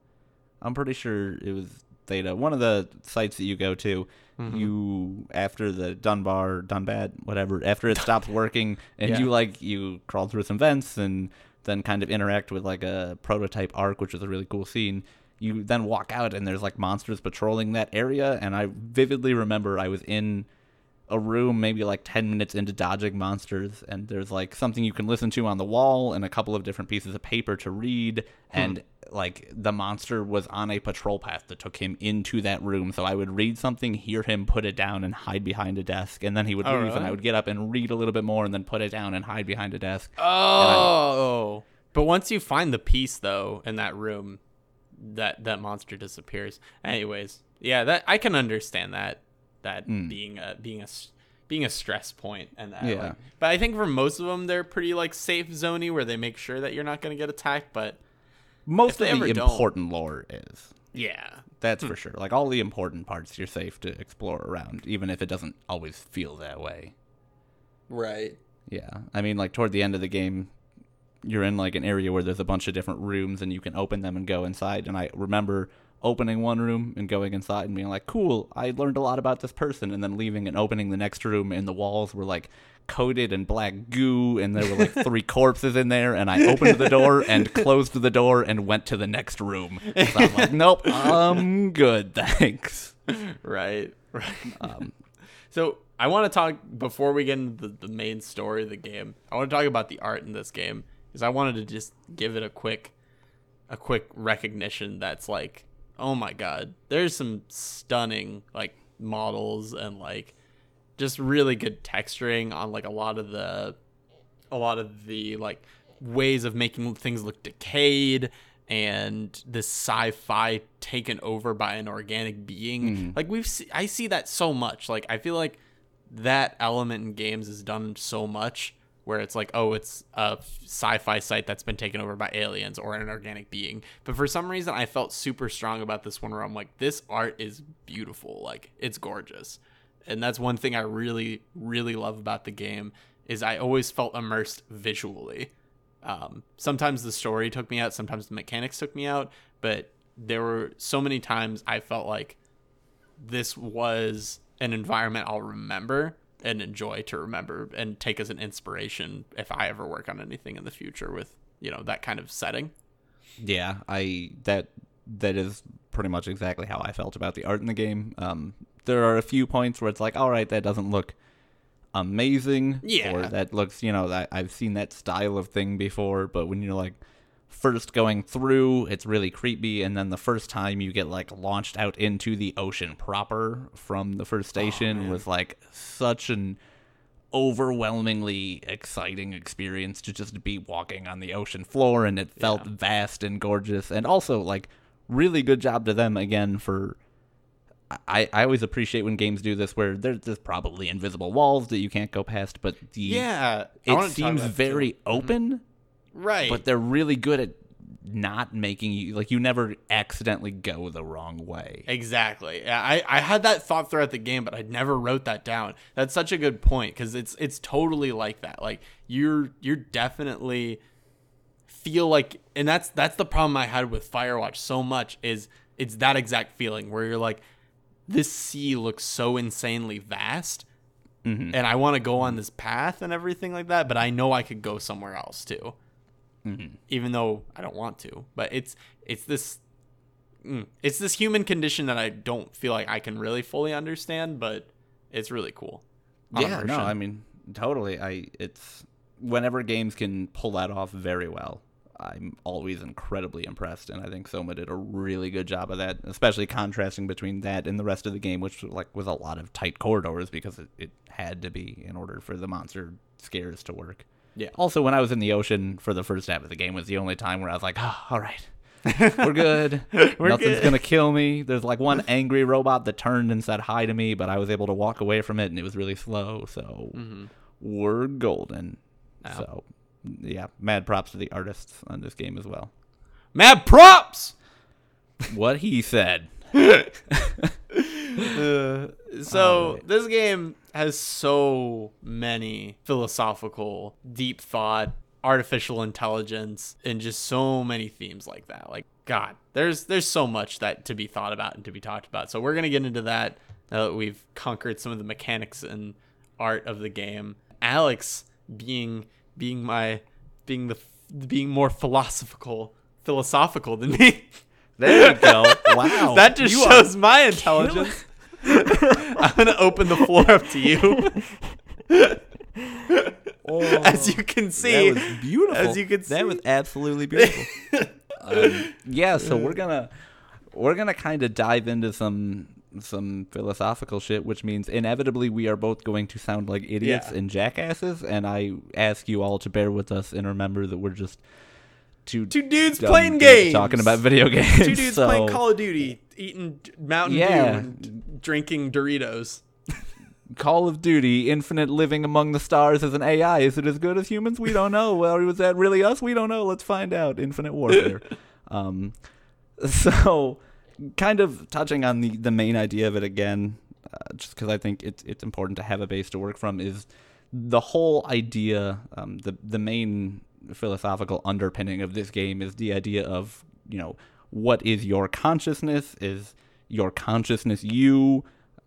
I'm pretty sure it was Theta. One of the sites that you go to, Mm-hmm. you after the Dunbar, Dunbad, whatever, after it stops [LAUGHS] working, and Yeah. you like you crawl through some vents and then kind of interact with like a prototype ark, which is a really cool scene. You then walk out and there's like monsters patrolling that area, and I vividly remember I was in a room maybe like 10 minutes into dodging monsters and there's like something you can listen to on the wall and a couple of different pieces of paper to read hmm. and like the monster was on a patrol path that took him into that room. So i would read something hear him put it down and hide behind a desk and then he would Oh, leave and i would get up and read a little bit more and then put it down and hide behind a desk. Oh, but once you find the piece though in that room, that that monster disappears. Anyways, yeah, that I can understand that that hmm. being a being a being a stress point and that. Yeah. like- but I think for most of them, they're pretty like safe zoney where they make sure that you're not going to get attacked. But most of the important lore is yeah, that's hmm. for sure like all the important parts you're safe to explore around even if it doesn't always feel that way right. Yeah, I mean, like toward the end of the game, you're in like an area where there's a bunch of different rooms, and you can open them and go inside. And I remember opening one room and going inside and being like, "Cool, I learned a lot about this person," and then leaving and opening the next room, and the walls were like coated in black goo, and there were like [LAUGHS] three corpses in there. And I opened the door and [LAUGHS] closed the door and went to the next room. So I'm like, [LAUGHS] "Nope, I'm good, thanks." Right. Right. Um, So I want to talk before we get into the, the main story of the game. I want to talk about the art in this game because I wanted to just give it a quick, a quick recognition. That's like, oh my god, there's some stunning like models and like just really good texturing on like a lot of the, a lot of the like ways of making things look decayed and this sci-fi taken over by an organic being. Mm-hmm. Like we've se- i see that so much. Like i feel like that element in games is done so much where it's like, oh, it's a sci-fi site that's been taken over by aliens or an organic being. But for some reason, I felt super strong about this one where I'm like, this art is beautiful, like it's gorgeous, and that's one thing I really, really love about the game is I always felt immersed visually. Um, sometimes the story took me out, sometimes the mechanics took me out, but there were so many times I felt like this was an environment I'll remember and enjoy to remember and take as an inspiration if I ever work on anything in the future with you know that kind of setting. Yeah, I that that is pretty much exactly how I felt about the art in the game. Um, there are a few points where it's like, all right, that doesn't look amazing, Yeah. or that looks, you know, that I've seen that style of thing before. But when you're like first going through, it's really creepy, and then the first time you get like launched out into the ocean proper from the first station was like such an overwhelmingly exciting experience to just be walking on the ocean floor and it felt Yeah. vast and gorgeous and also like really good job to them again for I, I always appreciate when games do this where there's, there's probably invisible walls that you can't go past but the Yeah, it seems very too. open right. but they're really good at not making you like you never accidentally go the wrong way Exactly. Yeah, I, I had that thought throughout the game, but I never wrote that down. That's such a good point because it's it's totally like that. Like you're you're definitely feel like, and that's that's the problem I had with Firewatch so much is it's that exact feeling where you're like, this sea looks so insanely vast, mm-hmm. and I want to go on this path and everything like that, but I know I could go somewhere else too, even though I don't want to. But it's it's this mm, it's this human condition that I don't feel like I can really fully understand, but it's really cool. yeah no i mean totally i it's whenever games can pull that off very well i'm always incredibly impressed and i think soma did a really good job of that especially contrasting between that and the rest of the game which like was a lot of tight corridors because it, it had to be in order for the monster scares to work Yeah. also when i was in the ocean for the first half of the game was the only time where i was like oh all right [LAUGHS] we're good. We're Nothing's good. gonna kill me. There's like one angry robot that turned and said hi to me, but I was able to walk away from it, and it was really slow. So mm-hmm. we're golden. Yeah. So yeah, mad props to the artists on this game as well. Mad props. What he said. [LAUGHS] So Alright. this game has so many philosophical, deep thought, artificial intelligence, and just so many themes like that. Like God, there's there's so much that to be thought about and to be talked about. So we're gonna get into that now that we've conquered some of the mechanics and art of the game. Alex being being my being the being more philosophical philosophical than me. There you go. [LAUGHS] Wow. that just You shows my intelligence. [LAUGHS] I'm gonna open the floor up to you. as you can see, Oh, that was beautiful. As you can see, that was absolutely beautiful. [LAUGHS] um, yeah, so we're gonna we're gonna kind of dive into some some philosophical shit, which means inevitably we are both going to sound like idiots Yeah. and jackasses. And I ask you all to bear with us and remember that we're just two two dudes playing games, talking about video games. two dudes so- playing Call of Duty, eating Mountain Yeah. Dew, and drinking Doritos. [LAUGHS] Call of Duty, Infinite Living Among the Stars as an AI. Is it as good as humans? We don't know. Well, was that really us? We don't know. Let's find out. Infinite Warfare. [LAUGHS] um, [LAUGHS] so, kind of touching on the, the main idea of it again, uh, just because I think it's it's important to have a base to work from, is the whole idea, um, the the main philosophical underpinning of this game is the idea of you know what is your consciousness? Is your consciousness you?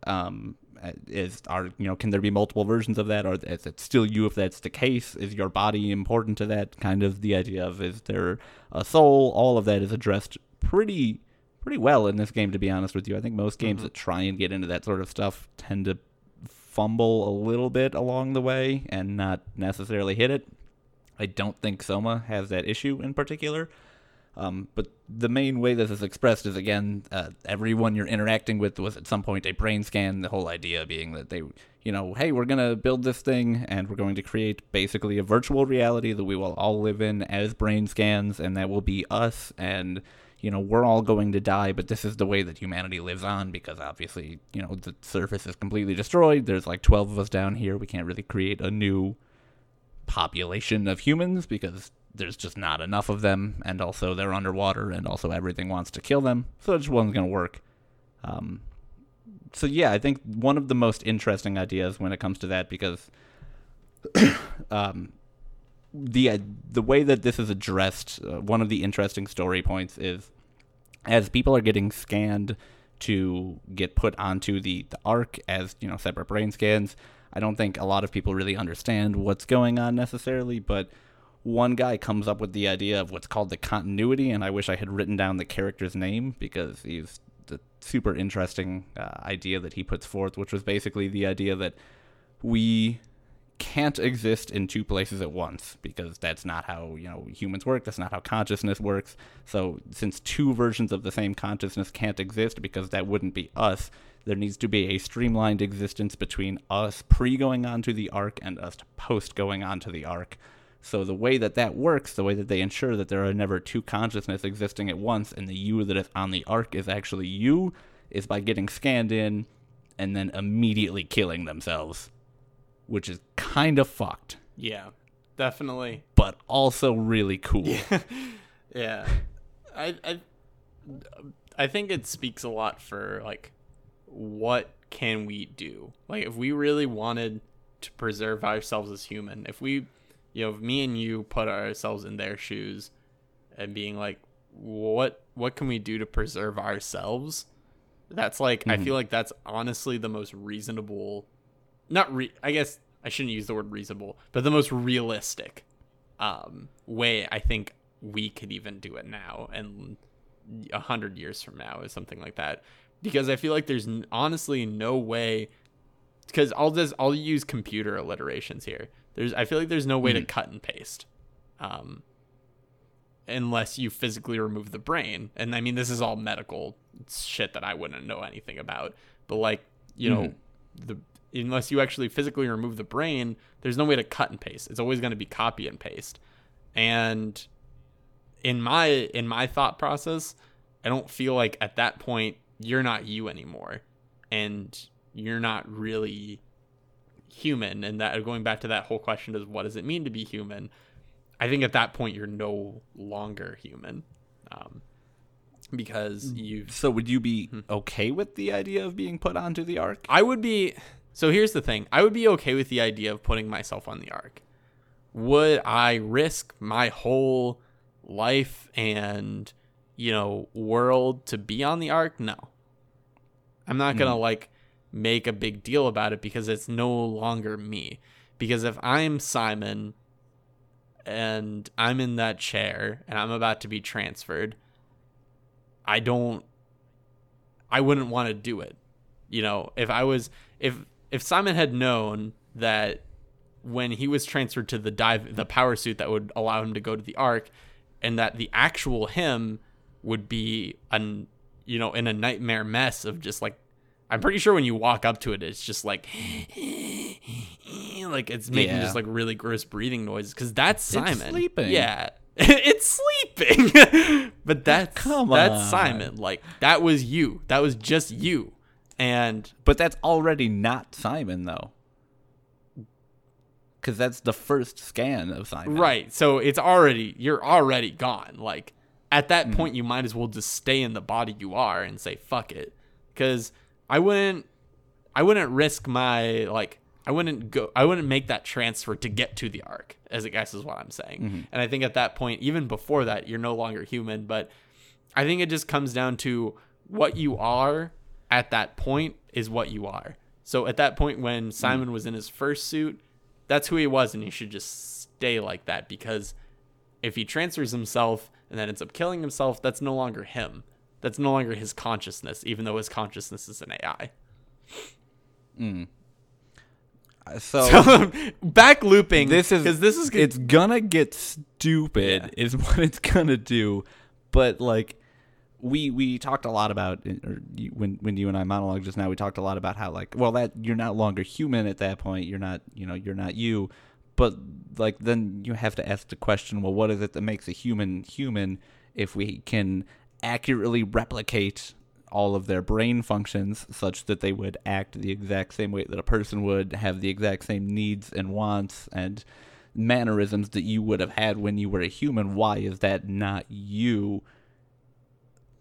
Um, is are you know can there be multiple versions of that? Or is it still you if that's the case? Is your body important to that? Kind of the idea of is there a soul? All of that is addressed pretty pretty well in this game to be honest with you. I think most games that try and get into that sort of stuff tend to fumble a little bit along the way and not necessarily hit it i don't think soma has that issue in particular um, but the main way this is expressed is again, uh, everyone you're interacting with was at some point a brain scan. The whole idea being that they, you know, hey, we're gonna build this thing and we're going to create basically a virtual reality that we will all live in as brain scans, and that will be us. And you know, we're all going to die, but this is the way that humanity lives on because obviously, you know, the surface is completely destroyed. There's like 12 of us down here. We can't really create a new population of humans because there's just not enough of them, and also they're underwater, and also everything wants to kill them, so it just wasn't going to work. Um, so yeah, I think one of the most interesting ideas when it comes to that because [COUGHS] um, the uh, the way that this is addressed, uh, one of the interesting story points is as people are getting scanned to get put onto the, the ark as you know separate brain scans. I don't think a lot of people really understand what's going on necessarily, but one guy comes up with the idea of what's called the continuity, and I wish I had written down the character's name because he's the super interesting uh, idea that he puts forth, which was basically the idea that we can't exist in two places at once because that's not how you know humans work that's not how consciousness works. So since two versions of the same consciousness can't exist because that wouldn't be us there needs to be a streamlined existence between us pre going on to the ark and us post going on to the ark so the way that that works the way that they ensure that there are never two consciousness existing at once and the you that is on the ark is actually you is by getting scanned in and then immediately killing themselves which is kind of fucked, Yeah, definitely. but also really cool. Yeah, [LAUGHS] Yeah, I I I think it speaks a lot for like what can we do? Like if we really wanted to preserve ourselves as human, if we you know, if me and you put ourselves in their shoes and being like what what can we do to preserve ourselves? That's like I feel like that's honestly the most reasonable not re I guess I shouldn't use the word reasonable, but the most realistic um, way I think we could even do it now and a hundred years from now is something like that because I feel like there's n- honestly no way because I'll just I'll use computer alliterations here. There's I feel like there's no way to cut and paste, um, unless you physically remove the brain. And I mean this is all medical shit that I wouldn't know anything about. But like you know the unless you actually physically remove the brain, there's no way to cut and paste. It's always going to be copy and paste. And in my in my thought process, I don't feel like at that point you're not you anymore and you're not really human and that going back to that whole question is what does it mean to be human? I think at that point you're no longer human. Um, because you've So would you be okay with the idea of being put onto the ark? I would be. So here's the thing. I would be okay with the idea of putting myself on the ark. Would I risk my whole life and you know world to be on the ark? No. I'm not gonna hmm. like make a big deal about it because it's no longer me. Because if I'm Simon and I'm in that chair and I'm about to be transferred, I don't I wouldn't want to do it. You know, if I was if if Simon had known that when he was transferred to the dive the power suit that would allow him to go to the ark and that the actual him would be an you know in a nightmare mess of just like I'm pretty sure when you walk up to it it's just like [LAUGHS] like it's making Yeah. just like really gross breathing noises cuz that's Simon. sleeping. Yeah. [LAUGHS] it's sleeping. [LAUGHS] but that's Come that's. Simon. Like that was you. That was just you. And But that's already not Simon though. Cuz that's the first scan of Simon. Right. So it's already you're already gone. Like at that mm-hmm. point you might as well just stay in the body you are and say fuck it. Cuz I wouldn't I wouldn't risk my like I wouldn't go I wouldn't make that transfer to get to the ark, as I guess is what I'm saying. Mm-hmm. And I think at that point, even before that, you're no longer human, but I think it just comes down to what you are at that point is what you are. So at that point when mm-hmm. Simon was in his first suit, that's who he was and he should just stay like that because if he transfers himself and then ends up killing himself, that's no longer him. That's no longer his consciousness, even though his consciousness is an AI. Uh, So, [LAUGHS] So back looping. this is because this is good. it's gonna get stupid Yeah. is [LAUGHS] what it's gonna do. But like we we talked a lot about or you, when when you and I monologued just now we talked a lot about how like well that you're not longer human at that point you're not you know you're not you but like then you have to ask the question well what is it that makes a human human if we can accurately replicate all of their brain functions such that they would act the exact same way that a person would have the exact same needs and wants and mannerisms that you would have had when you were a human. Why is that not you?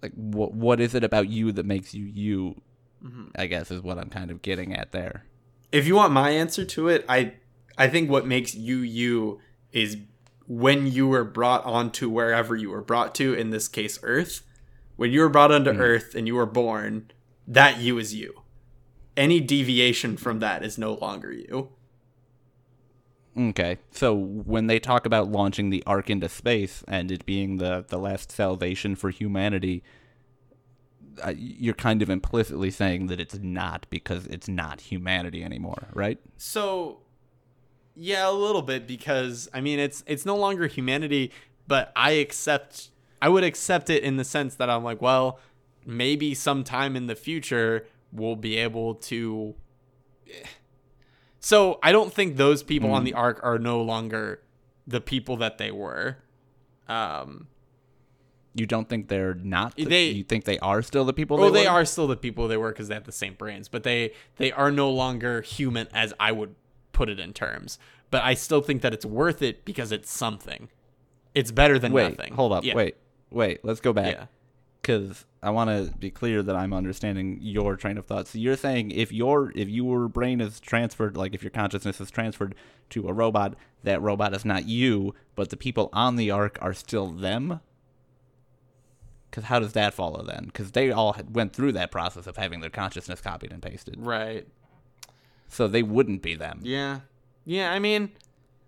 Like, what what is it about you that makes you you? Mm-hmm. I guess is what I'm kind of getting at there. if you want my answer to it, I I think what makes you you is when you were brought onto wherever you were brought to, in this case Earth. When you were brought onto Earth and you were born, that you is you. Any deviation from that is no longer you. Okay, so when they talk about launching the Ark into space and it being the the last salvation for humanity, uh, you're kind of implicitly saying that it's not because it's not humanity anymore, right? So yeah, a little bit because I mean it's it's no longer humanity, but I accept I would accept it in the sense that I'm like, well, maybe sometime in the future we'll be able to So I don't think those people on the ark are no longer the people that they were. Um You don't think they're not? the- They- you think they are still the people? well, they, they are still the people they were because they have the same brains, but they they are no longer human as I would put it in terms. But I still think that it's worth it because it's something. It's better than Wait, nothing. hold up. Yeah. Wait, wait. Let's go back. Yeah. because I want to be clear that I'm understanding your train of thought. So you're saying if your if your brain is transferred, like if your consciousness is transferred to a robot, that robot is not you, but the people on the ark are still them. Because how does that follow then? Because they all went through that process of having their consciousness copied and pasted, Right. So they wouldn't be them. Yeah. Yeah. I mean,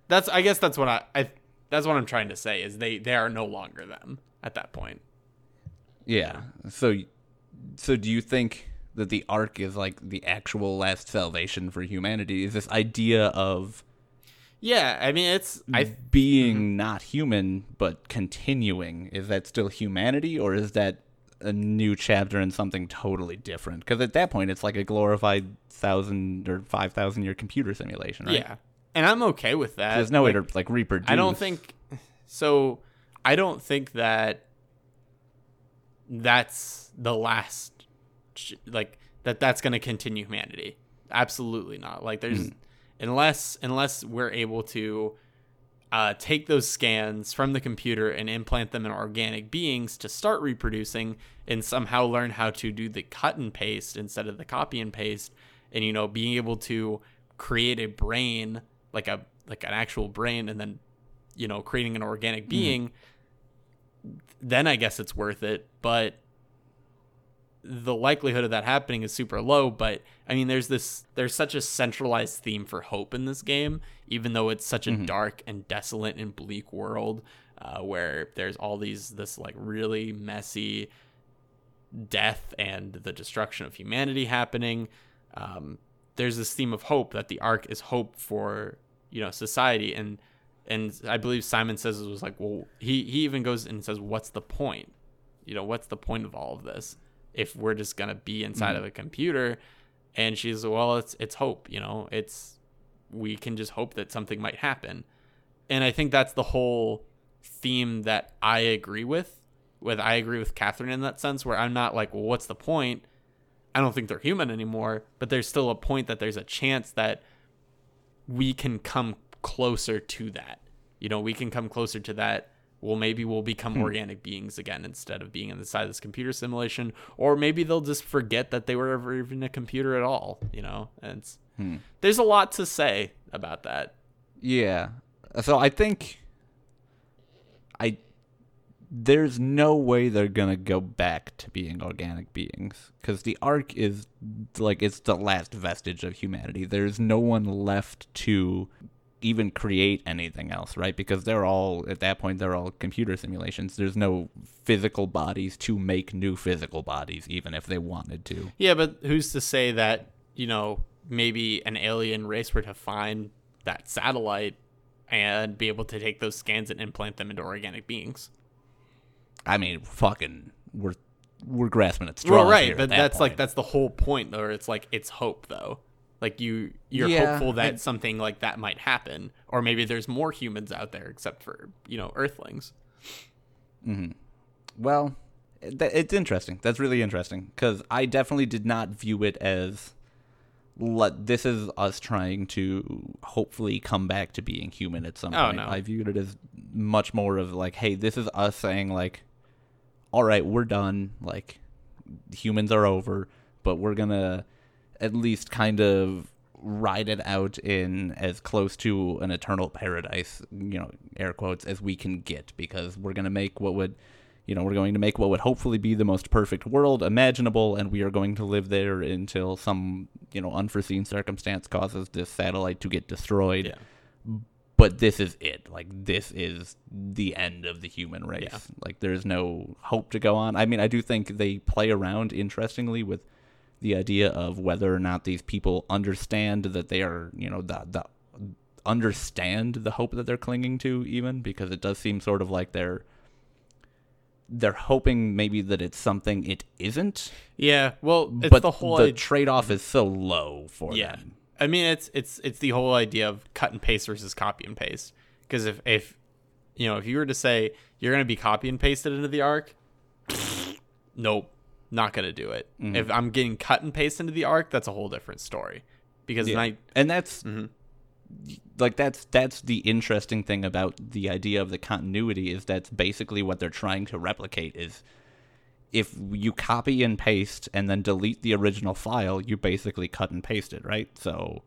that's. I guess that's what I. I that's what I'm trying to say is they they are no longer them at that point. Yeah. So, so do you think that the ark is like the actual last salvation for humanity? Is this idea of Yeah. I mean, it's. I being not human but continuing? Is that still humanity, or is that a new chapter and something totally different? Because at that point, it's like a glorified thousand or five thousand year computer simulation, right? yeah. And I'm okay with that. There's no Like, way to like reproduce. I don't think so. I don't think that that's the last, like that. That's going to continue humanity. Absolutely not. Like there's hmm. unless unless we're able to uh, take those scans from the computer and implant them in organic beings to start reproducing and somehow learn how to do the cut and paste instead of the copy and paste. And you know being able to create a brain like a like an actual brain and then you know creating an organic being then i guess it's worth it. But the likelihood of that happening is super low. But i mean there's this there's such a centralized theme for hope in this game even though it's such a dark and desolate and bleak world uh, where there's all these this like really messy death and the destruction of humanity happening um, there's this theme of hope that the ark is hope for you know society. And and i believe simon says it was like well he he even goes and says what's the point? You know what's the point of all of this if we're just gonna be inside of a computer? And she's well it's it's hope you know? It's we can just hope that something might happen. And i think that's the whole theme that i agree with with i agree with catherine in that sense where i'm not like well what's the point? I don't think they're human anymore but there's still a point that there's a chance that we can come closer to that. You know we can come closer to that well maybe we'll become hmm. organic beings again instead of being inside this computer simulation or maybe they'll just forget that they were ever even a computer at all you know and it's, hmm. there's a lot to say about that Yeah. So I think I there's no way they're gonna go back to being organic beings because the ark is like it's the last vestige of humanity. There's no one left to even create anything else, right? Because they're all at that point they're all computer simulations. There's no physical bodies to make new physical bodies, even if they wanted to. yeah but who's to say that you know maybe an alien race were to find that satellite and be able to take those scans and implant them into organic beings I mean, fucking, we're we're grasping at straws. well right but that that's like that's the whole point though it's like it's hope though like you you're Yeah, hopeful that something like that might happen or maybe there's more humans out there except for you know earthlings mm-hmm. Well, it- it's interesting. That's really interesting because I definitely did not view it as let this is us trying to hopefully come back to being human at some Oh, point. no. I viewed it as much more of like, hey, this is us saying like, all right, we're done. Like humans are over, but we're gonna at least kind of ride it out in as close to an eternal paradise, you know, air quotes, as we can get because we're gonna make what would you know, we're going to make what would hopefully be the most perfect world imaginable, and we are going to live there until some, you know, unforeseen circumstance causes this satellite to get destroyed. Yeah. But this is it. Like, this is the end of the human race. Yeah. Like, there's no hope to go on. I mean, I do think they play around, interestingly, with the idea of whether or not these people understand that they are, you know, the, the understand the hope that they're clinging to, even, because it does seem sort of like they're they're hoping maybe that it's something it isn't, Yeah. Well, it's but the whole the trade-off is so low for Yeah. them. I mean, it's it's it's the whole idea of cut and paste versus copy and paste. Because if if you know if you were to say you're going to be copy and pasted into the ark, [SNIFFS] nope, not going to do it. Mm-hmm. If I'm getting cut and paste into the ark, that's a whole different story. Because Yeah. I and that's Mhm. like that's that's the interesting thing about the idea of the continuity is that's basically what they're trying to replicate is if you copy and paste and then delete the original file you basically cut and paste it right so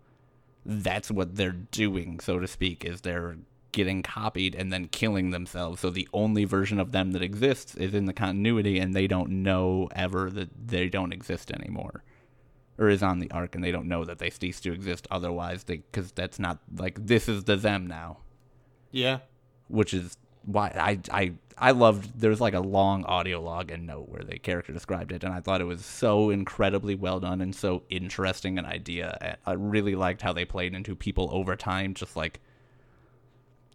that's what they're doing so to speak is they're getting copied and then killing themselves. So the only version of them that exists is in the continuity and they don't know ever that they don't exist anymore. Or is on the ark and they don't know that they cease to exist otherwise because that's not like this is the them now. Yeah. Which is why I I I loved there's like a long audio log and note where the character described it and I thought it was so incredibly well done and so interesting an idea and I really liked how they played into people over time just like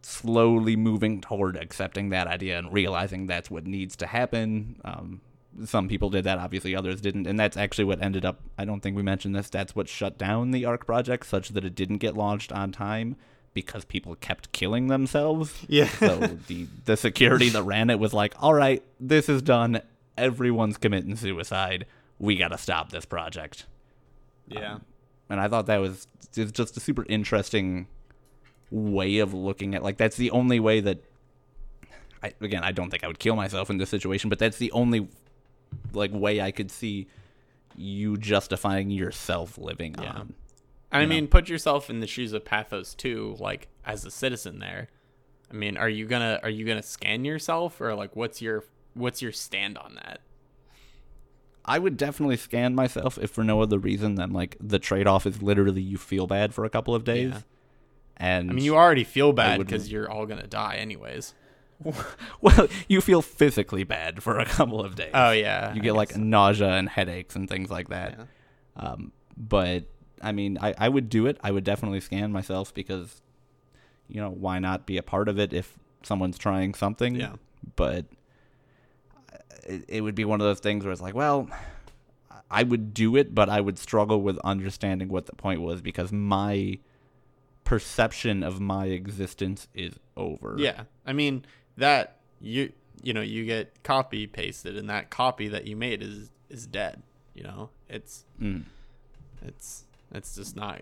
slowly moving toward accepting that idea and realizing that's what needs to happen. Um, some people did that obviously others didn't. And that's actually what ended up i don't think we mentioned this that's what shut down the ark project such that it didn't get launched on time because people kept killing themselves. Yeah. [LAUGHS] so the the security that ran it was like all right this is done. Everyone's committing suicide. We got to stop this project. Yeah. And I thought that was just a super interesting way of looking at like that's the only way that I again I don't think I would kill myself in this situation, but that's the only like way I could see you justifying yourself living Yeah. on. I you know? mean, put yourself in the shoes of Pathos 2, like as a citizen there. I mean, are you gonna are you gonna scan yourself or like what's your what's your stand on that? I would definitely scan myself if for no other reason than like the trade off is literally you feel bad for a couple of days. Yeah. And I mean, you already feel bad because you're all gonna die anyways. [LAUGHS] well, you feel physically bad for a couple of days. Oh yeah, you get like guess. nausea and headaches and things like that. Yeah. Um, but I mean, I, I would do it. I would definitely scan myself because, you know, why not be a part of it if someone's trying something? Yeah. But it, it would be one of those things where it's like, well, I would do it, but I would struggle with understanding what the point was because my perception of my existence is over. Yeah, I mean that you you know you get copy pasted, and that copy that you made is is dead. You know, it's Mm. it's it's just not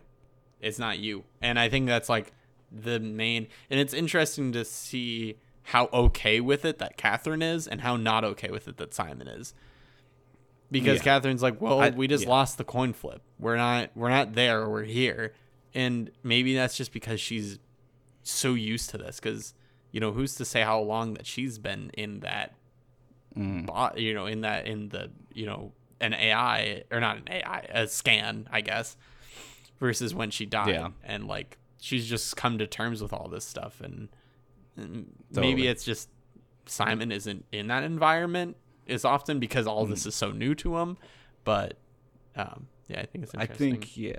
it's not you. And I think that's like the main. And it's interesting to see how okay with it that Catherine is, and how not okay with it that Simon is. Because Yeah. Catherine's like, well, I- we just yeah. lost the coin flip. We're not we're not there. We're here. And maybe that's just because she's so used to this. Because you know, who's to say how long that she's been in that Mm. bot, you know, in that in the you know an AI or not an AI, a scan, I guess, versus when she died, Yeah. and like she's just come to terms with all this stuff, and, and Totally. maybe it's just Simon isn't in that environment as often because all Mm. this is so new to him, but um, yeah, I think it's interesting. I think yeah,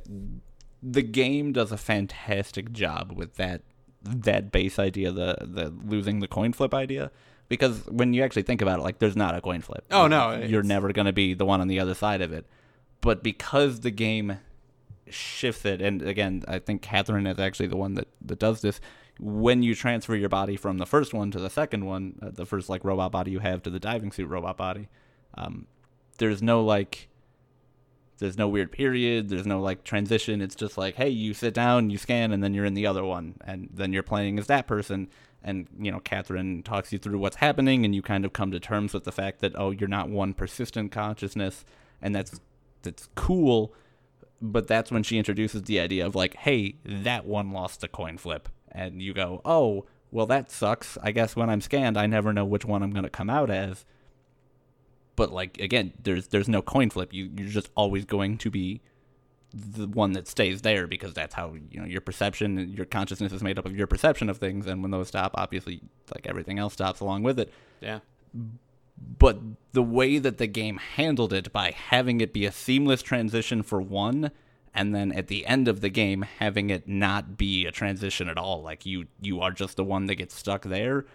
the game does a fantastic job with that that base idea, the the losing the coin flip idea. Because when you actually think about it, like there's not a coin flip. Oh, no, you're never going to be the one on the other side of it. But because the game shifts it, and again, I think Catherine is actually the one that that does this. When you transfer your body from the first one to the second one, uh, the first like robot body you have to the diving suit robot body, um, there's no like There's no weird period. There's no like transition. It's just like, hey, you sit down, you scan, and then you're in the other one, and then you're playing as that person. And you know, Catherine talks you through what's happening, and you kind of come to terms with the fact that oh, you're not one persistent consciousness, and that's that's cool. But that's when she introduces the idea of like, hey, that one lost a coin flip, and you go, oh, well, that sucks. I guess when I'm scanned, I never know which one I'm gonna come out as but like again there's there's no coin flip. You you're just always going to be the one that stays there because that's how you know your perception your consciousness is made up of your perception of things. And when those stop obviously like everything else stops along with it. Yeah. but the way that the game handled it by having it be a seamless transition for one and then at the end of the game having it not be a transition at all like you you are just the one that gets stuck there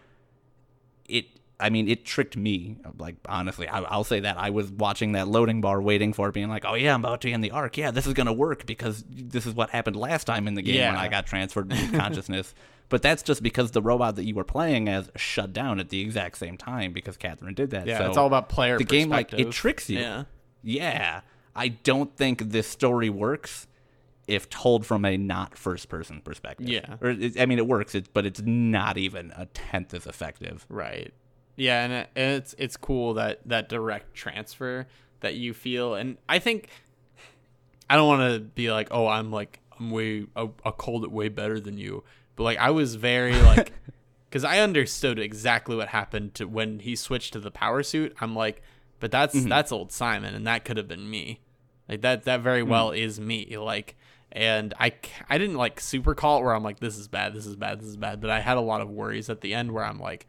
it I mean, it tricked me. Like honestly, I, will say that I was watching that loading bar, waiting for it, being like, "Oh yeah, I'm about to be in the ark. Yeah, this is gonna work because this is what happened last time in the game Yeah. when I got transferred to [LAUGHS] consciousness." But that's just because the robot that you were playing as shut down at the exact same time because Catherine did that. Yeah, so it's all about player the game. Like it tricks you. Yeah. Yeah, I don't think this story works if told from a not first person perspective. Yeah. or I mean, it works, it, but it's not even a tenth as effective. Right. Yeah, and, it, and it's it's cool that that direct transfer that you feel, and I think I don't want to be like, oh, I'm like I'm way I, I called it way better than you, but like I was very like [LAUGHS] because I understood exactly what happened to when he switched to the power suit. I'm like, but that's mm-hmm. that's old Simon, and that could have been me. Like that that very mm. well is me. Like. And I I didn't like super call it where I'm like, this is bad, this is bad, this is bad. But I had a lot of worries at the end where I'm like,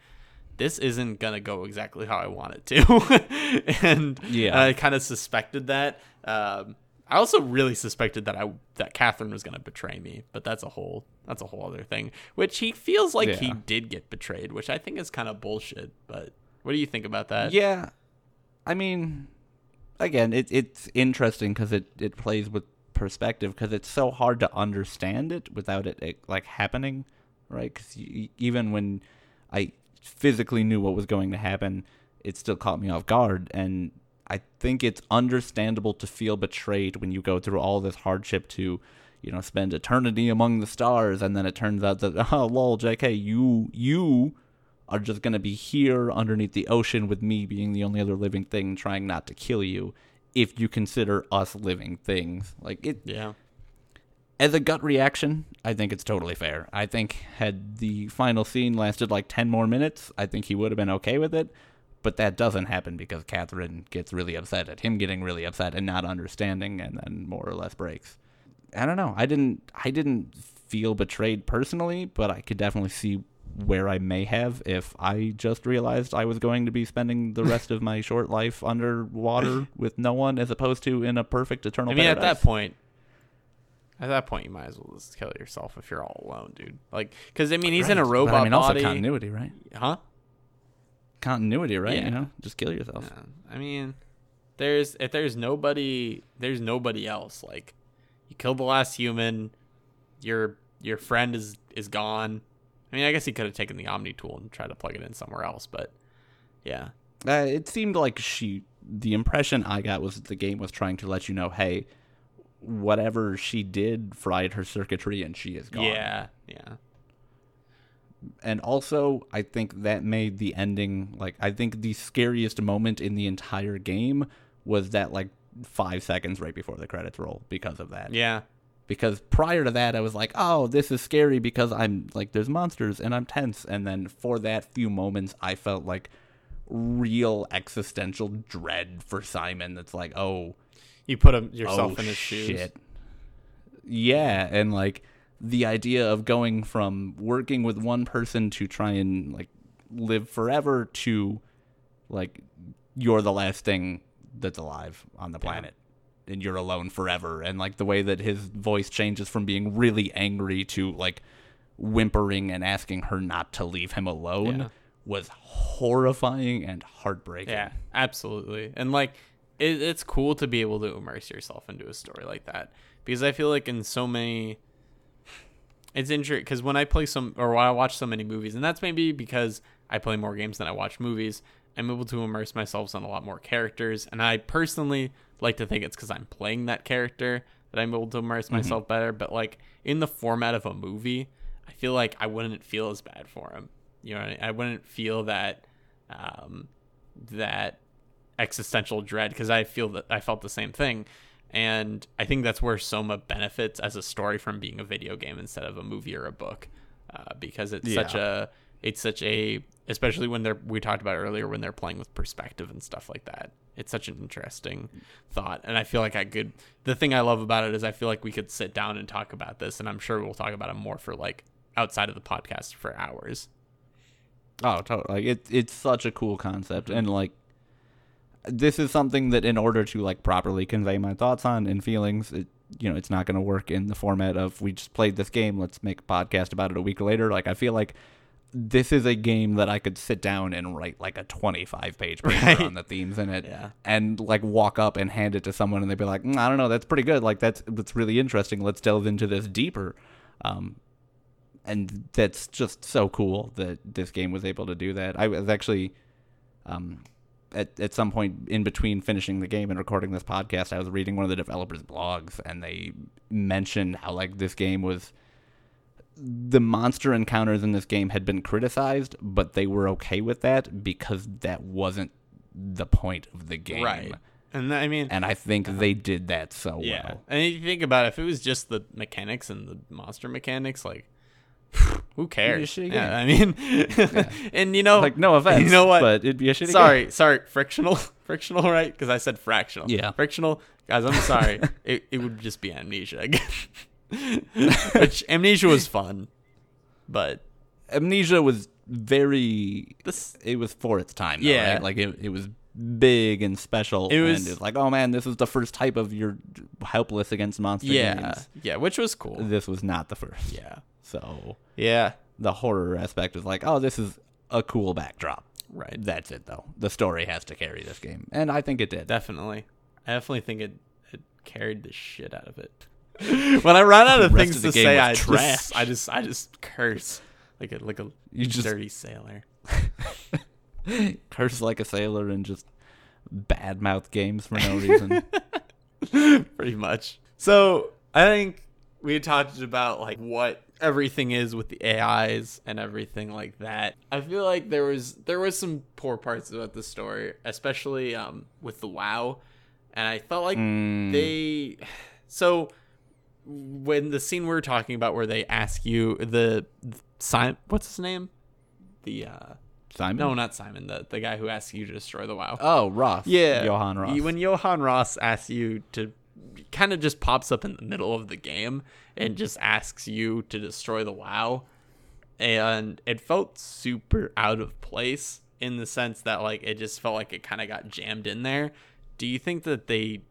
this isn't gonna go exactly how I want it to, [LAUGHS] and Yeah. I kind of suspected that. Um, I also really suspected that I that Catherine was gonna betray me, but that's a whole that's a whole other thing. Which he feels like he did get betrayed, which I think is kind of bullshit. But what do you think about that? Yeah, I mean, again, it, it's interesting because it, it plays with perspective because it's so hard to understand it without it, it like happening, right? Because even when I physically knew what was going to happen, it still caught me off guard, and I think it's understandable to feel betrayed when you go through all this hardship to. You know, spend eternity among the stars, and then it turns out that [LAUGHS] oh, lol, J.K., you you are just to be here underneath the ocean with me being the only other living thing trying not to kill you if you consider us living things like it Yeah. As a gut reaction i think it's totally fair. I think had the final scene lasted like 10 more minutes i think he would have been okay with it but that doesn't happen because catherine gets really upset at him getting really upset and not understanding and then more or less breaks. I don't know. I didn't i didn't feel betrayed personally but i could definitely see where i may have if i just realized i was going to be spending the rest of my short life [LAUGHS] underwater with no one as opposed to in a perfect eternal I mean, at that point, at that point, you might as well just kill yourself if you're all alone, dude. Like, because I mean, he's in a robot But I mean, also body, continuity, right? huh? Continuity, right? Yeah. You know, just kill yourself. Yeah. I mean, there's if there's nobody, there's nobody else. Like, you killed the last human. Your your friend is is gone. I mean, I guess he could have taken the Omni tool and tried to plug it in somewhere else, but yeah, Uh, it seemed like she. The impression I got was that the game was trying to let you know, hey, whatever she did fried her circuitry and she is gone. yeah, yeah, And also, I think that made the ending like I think the scariest moment in the entire game was that like five seconds right before the credits roll because of that. yeah, because prior to that I was like, "Oh, this is scary because I'm like there's monsters and I'm tense." And then for that few moments I felt like real existential dread for Simon that's like, "Oh, you put him yourself oh in his shoes. shit." Yeah, and like the idea of going from working with one person to try and like live forever to like you're the last thing that's alive on the planet and you're alone forever and like the way that his voice changes from being really angry to like whimpering and asking her not to leave him alone Yeah. was horrifying and heartbreaking. Yeah, absolutely. And like it, it's cool to be able to immerse yourself into a story like that because I feel like in so many it's interesting because when I play some or when I watch so many movies, and that's maybe because I play more games than I watch movies, I'm able to immerse myself in a lot more characters. And I personally like to think it's because I'm playing that character that I'm able to immerse Mm-hmm. myself better. But like in the format of a movie, I feel like I wouldn't feel as bad for him. You know, I wouldn't feel that um, that existential dread because I feel that I felt the same thing. And I think that's where Soma benefits as a story from being a video game instead of a movie or a book, uh, because it's such a it's such a especially when they're we talked about earlier when they're playing with perspective and stuff like that. It's such an interesting thought, and I feel like I could. The thing I love about it is I feel like we could sit down and talk about this, and I'm sure we'll talk about it more for like outside of the podcast for hours. Oh, totally. Like it, it's such a cool concept, and like this is something that, in order to like properly convey my thoughts on and feelings, it, you know, it's not going to work in the format of we just played this game. Let's make a podcast about it a week later. Like I feel like this is a game that I could sit down and write like a 25 page paper Right. on the themes in it, Yeah. and like walk up and hand it to someone, and they'd be like, "Mm, I don't know, that's pretty good. Like that's that's really interesting. Let's delve into this deeper. Um, and that's just so cool that this game was able to do that. I was actually, um, at at some point in between finishing the game and recording this podcast, I was reading one of the developers' blogs, and they mentioned how like this game was. The monster encounters in this game had been criticized, but they were okay with that because that wasn't the point of the game. Right. And I mean, And I think uh-huh. they did that so yeah. well. And you think about it, if it was just the mechanics and the monster mechanics, like, [SIGHS] who cares? Yeah, I mean, [LAUGHS] and you [LAUGHS] know, Like no offense, you know what? But it'd be a shitty game. sorry, sorry, frictional, [LAUGHS] frictional, right? Because I said fractional. Yeah. frictional, guys. I'm sorry. it it would just be amnesia again. Which amnesia was fun, but Amnesia was very this it was for its time. Though, Yeah. right? like it, it was big and special. It was- and it's like, oh man, this is the first type of you're helpless against monster yeah games. yeah, which was cool. This was not the first. Yeah, So yeah, the horror aspect is like, oh, this is a cool backdrop. right. That's it though. The story has to carry this game, and I think it did. Definitely. I definitely think it, it carried the shit out of it. [LAUGHS] when I run out of things of to say, I trash. just, I just I just curse like a like a You just- dirty sailor. [LAUGHS] Curse like a sailor and just badmouth games for no reason. [LAUGHS] Pretty much. So I think we talked about like what everything is with the AIs and everything like that. I feel like there was there was some poor parts about the story, especially um with the WAU, and I felt like Mm. they [SIGHS] so when the scene we were talking about where they ask you the, the Simon what's his name the uh Simon? no not Simon the the guy who asks you to destroy the WAU Oh, Ross. yeah Johan Ross. when Johan Ross asks you to kind of just pops up in the middle of the game and just asks you to destroy the WAU and it felt super out of place in the sense that like it just felt like it kind of got jammed in there. Do you think that they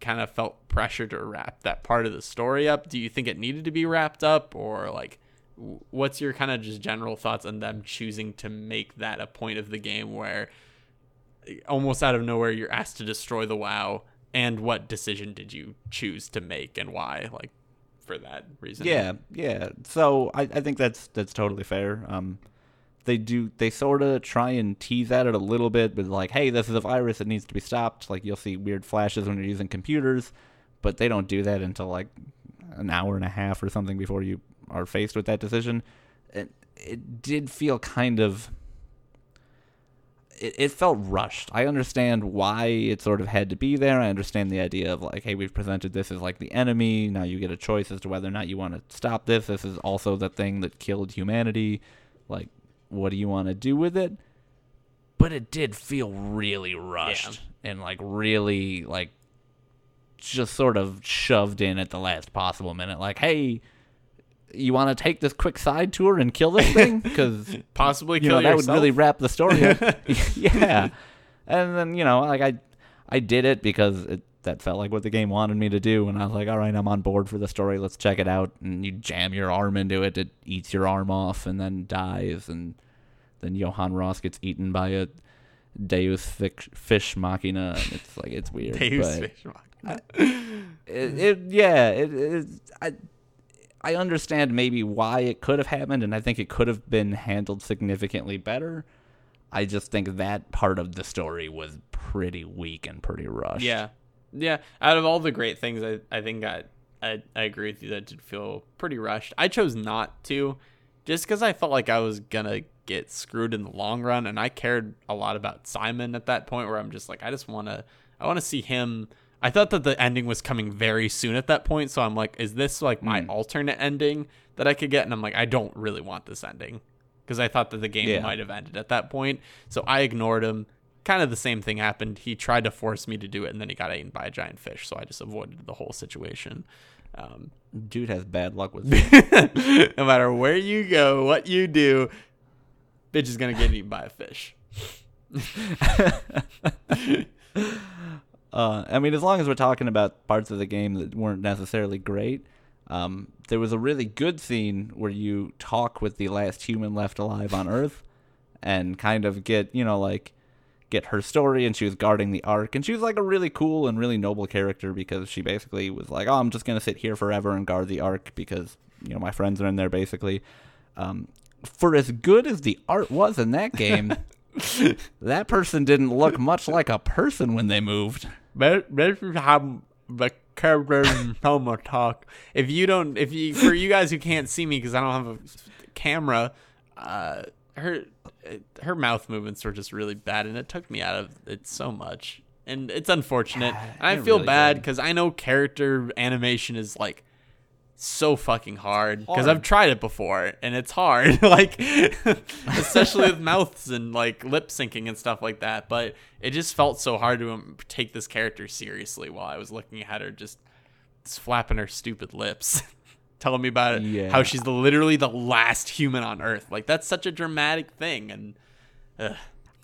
kind of felt pressure to wrap that part of the story up? Do you think it needed to be wrapped up or like what's your kind of just general thoughts on them choosing to make that a point of the game where eh, almost out of nowhere you're asked to destroy the WAU and what decision did you choose to make and why like for that reason? Yeah, yeah. So I, I think that's that's totally fair. Um, they do they sort of try and tease at it a little bit with like, hey, this is a virus that needs to be stopped. Like you'll see weird flashes when you're using computers, but they don't do that until like an hour and a half or something before you are faced with that decision. It it did feel kind of. It, it felt rushed. I understand why it sort of had to be there. I understand the idea of like, hey, we've presented this as like the enemy. Now you get a choice as to whether or not you want to stop this. This is also the thing that killed humanity. Like, what do you want to do with it? But it did feel really rushed and like really like just sort of shoved in at the last possible minute. Like, hey, you want to take this quick side tour and kill this thing? [LAUGHS] Because Possibly you kill know that would really wrap the story up. [LAUGHS] [LAUGHS] yeah, and then you know, like I, I did it because it, that felt like what the game wanted me to do, and I was like, all right, I'm on board for the story. Let's check it out. And you jam your arm into it, it eats your arm off, and then dies, and then Johan Ross gets eaten by a Deus fic- fish machina, and it's like it's weird. Deus but Ex Machina. it, it yeah, it, it I I understand maybe why it could have happened, and I think it could have been handled significantly better. I just think that part of the story was pretty weak and pretty rushed. Yeah. Yeah, out of all the great things, I, I think I, I I agree with you that did feel pretty rushed. I chose not to, just because I felt like I was gonna get screwed in the long run, and I cared a lot about Simon at that point, where I'm just like, I just wanna I want to see him. I thought that the ending was coming very soon at that point, so I'm like, is this like my Mm. alternate ending that I could get? And I'm like, I don't really want this ending because I thought that the game Yeah. might have ended at that point. So I ignored him. Kind of the same thing happened. He tried to force me to do it, and then he got eaten by a giant fish. So I just avoided the whole situation. Um, Dude has bad luck with [LAUGHS] no matter where you go, what you do, bitch is gonna get eaten by a fish. [LAUGHS] [LAUGHS] Uh, I mean, as long as we're talking about parts of the game that weren't necessarily great, um, there was a really good scene where you talk with the last human left alive on Earth, and kind of get you know like get her story. And she was guarding the Ark, and she was like a really cool and really noble character because she basically was like, "Oh, I'm just gonna sit here forever and guard the Ark because you know my friends are in there." Basically, um, for as good as the art was in that game. [LAUGHS] That person didn't look much like a person when they moved. This is how the characters in Soma talk. If you don't, if you, for you guys who can't see me because I don't have a camera, uh, her, her mouth movements were just really bad, and it took me out of it so much. And it's unfortunate. Yeah, I feel really bad because I know character animation is like so fucking hard because I've tried it before and it's hard [LAUGHS] like especially with [LAUGHS] mouths and like lip syncing and stuff like that but it just felt so hard to um, take this character seriously while I was looking at her just, just flapping her stupid lips [LAUGHS] telling me about Yeah. how she's the, literally the last human on earth like that's such a dramatic thing and.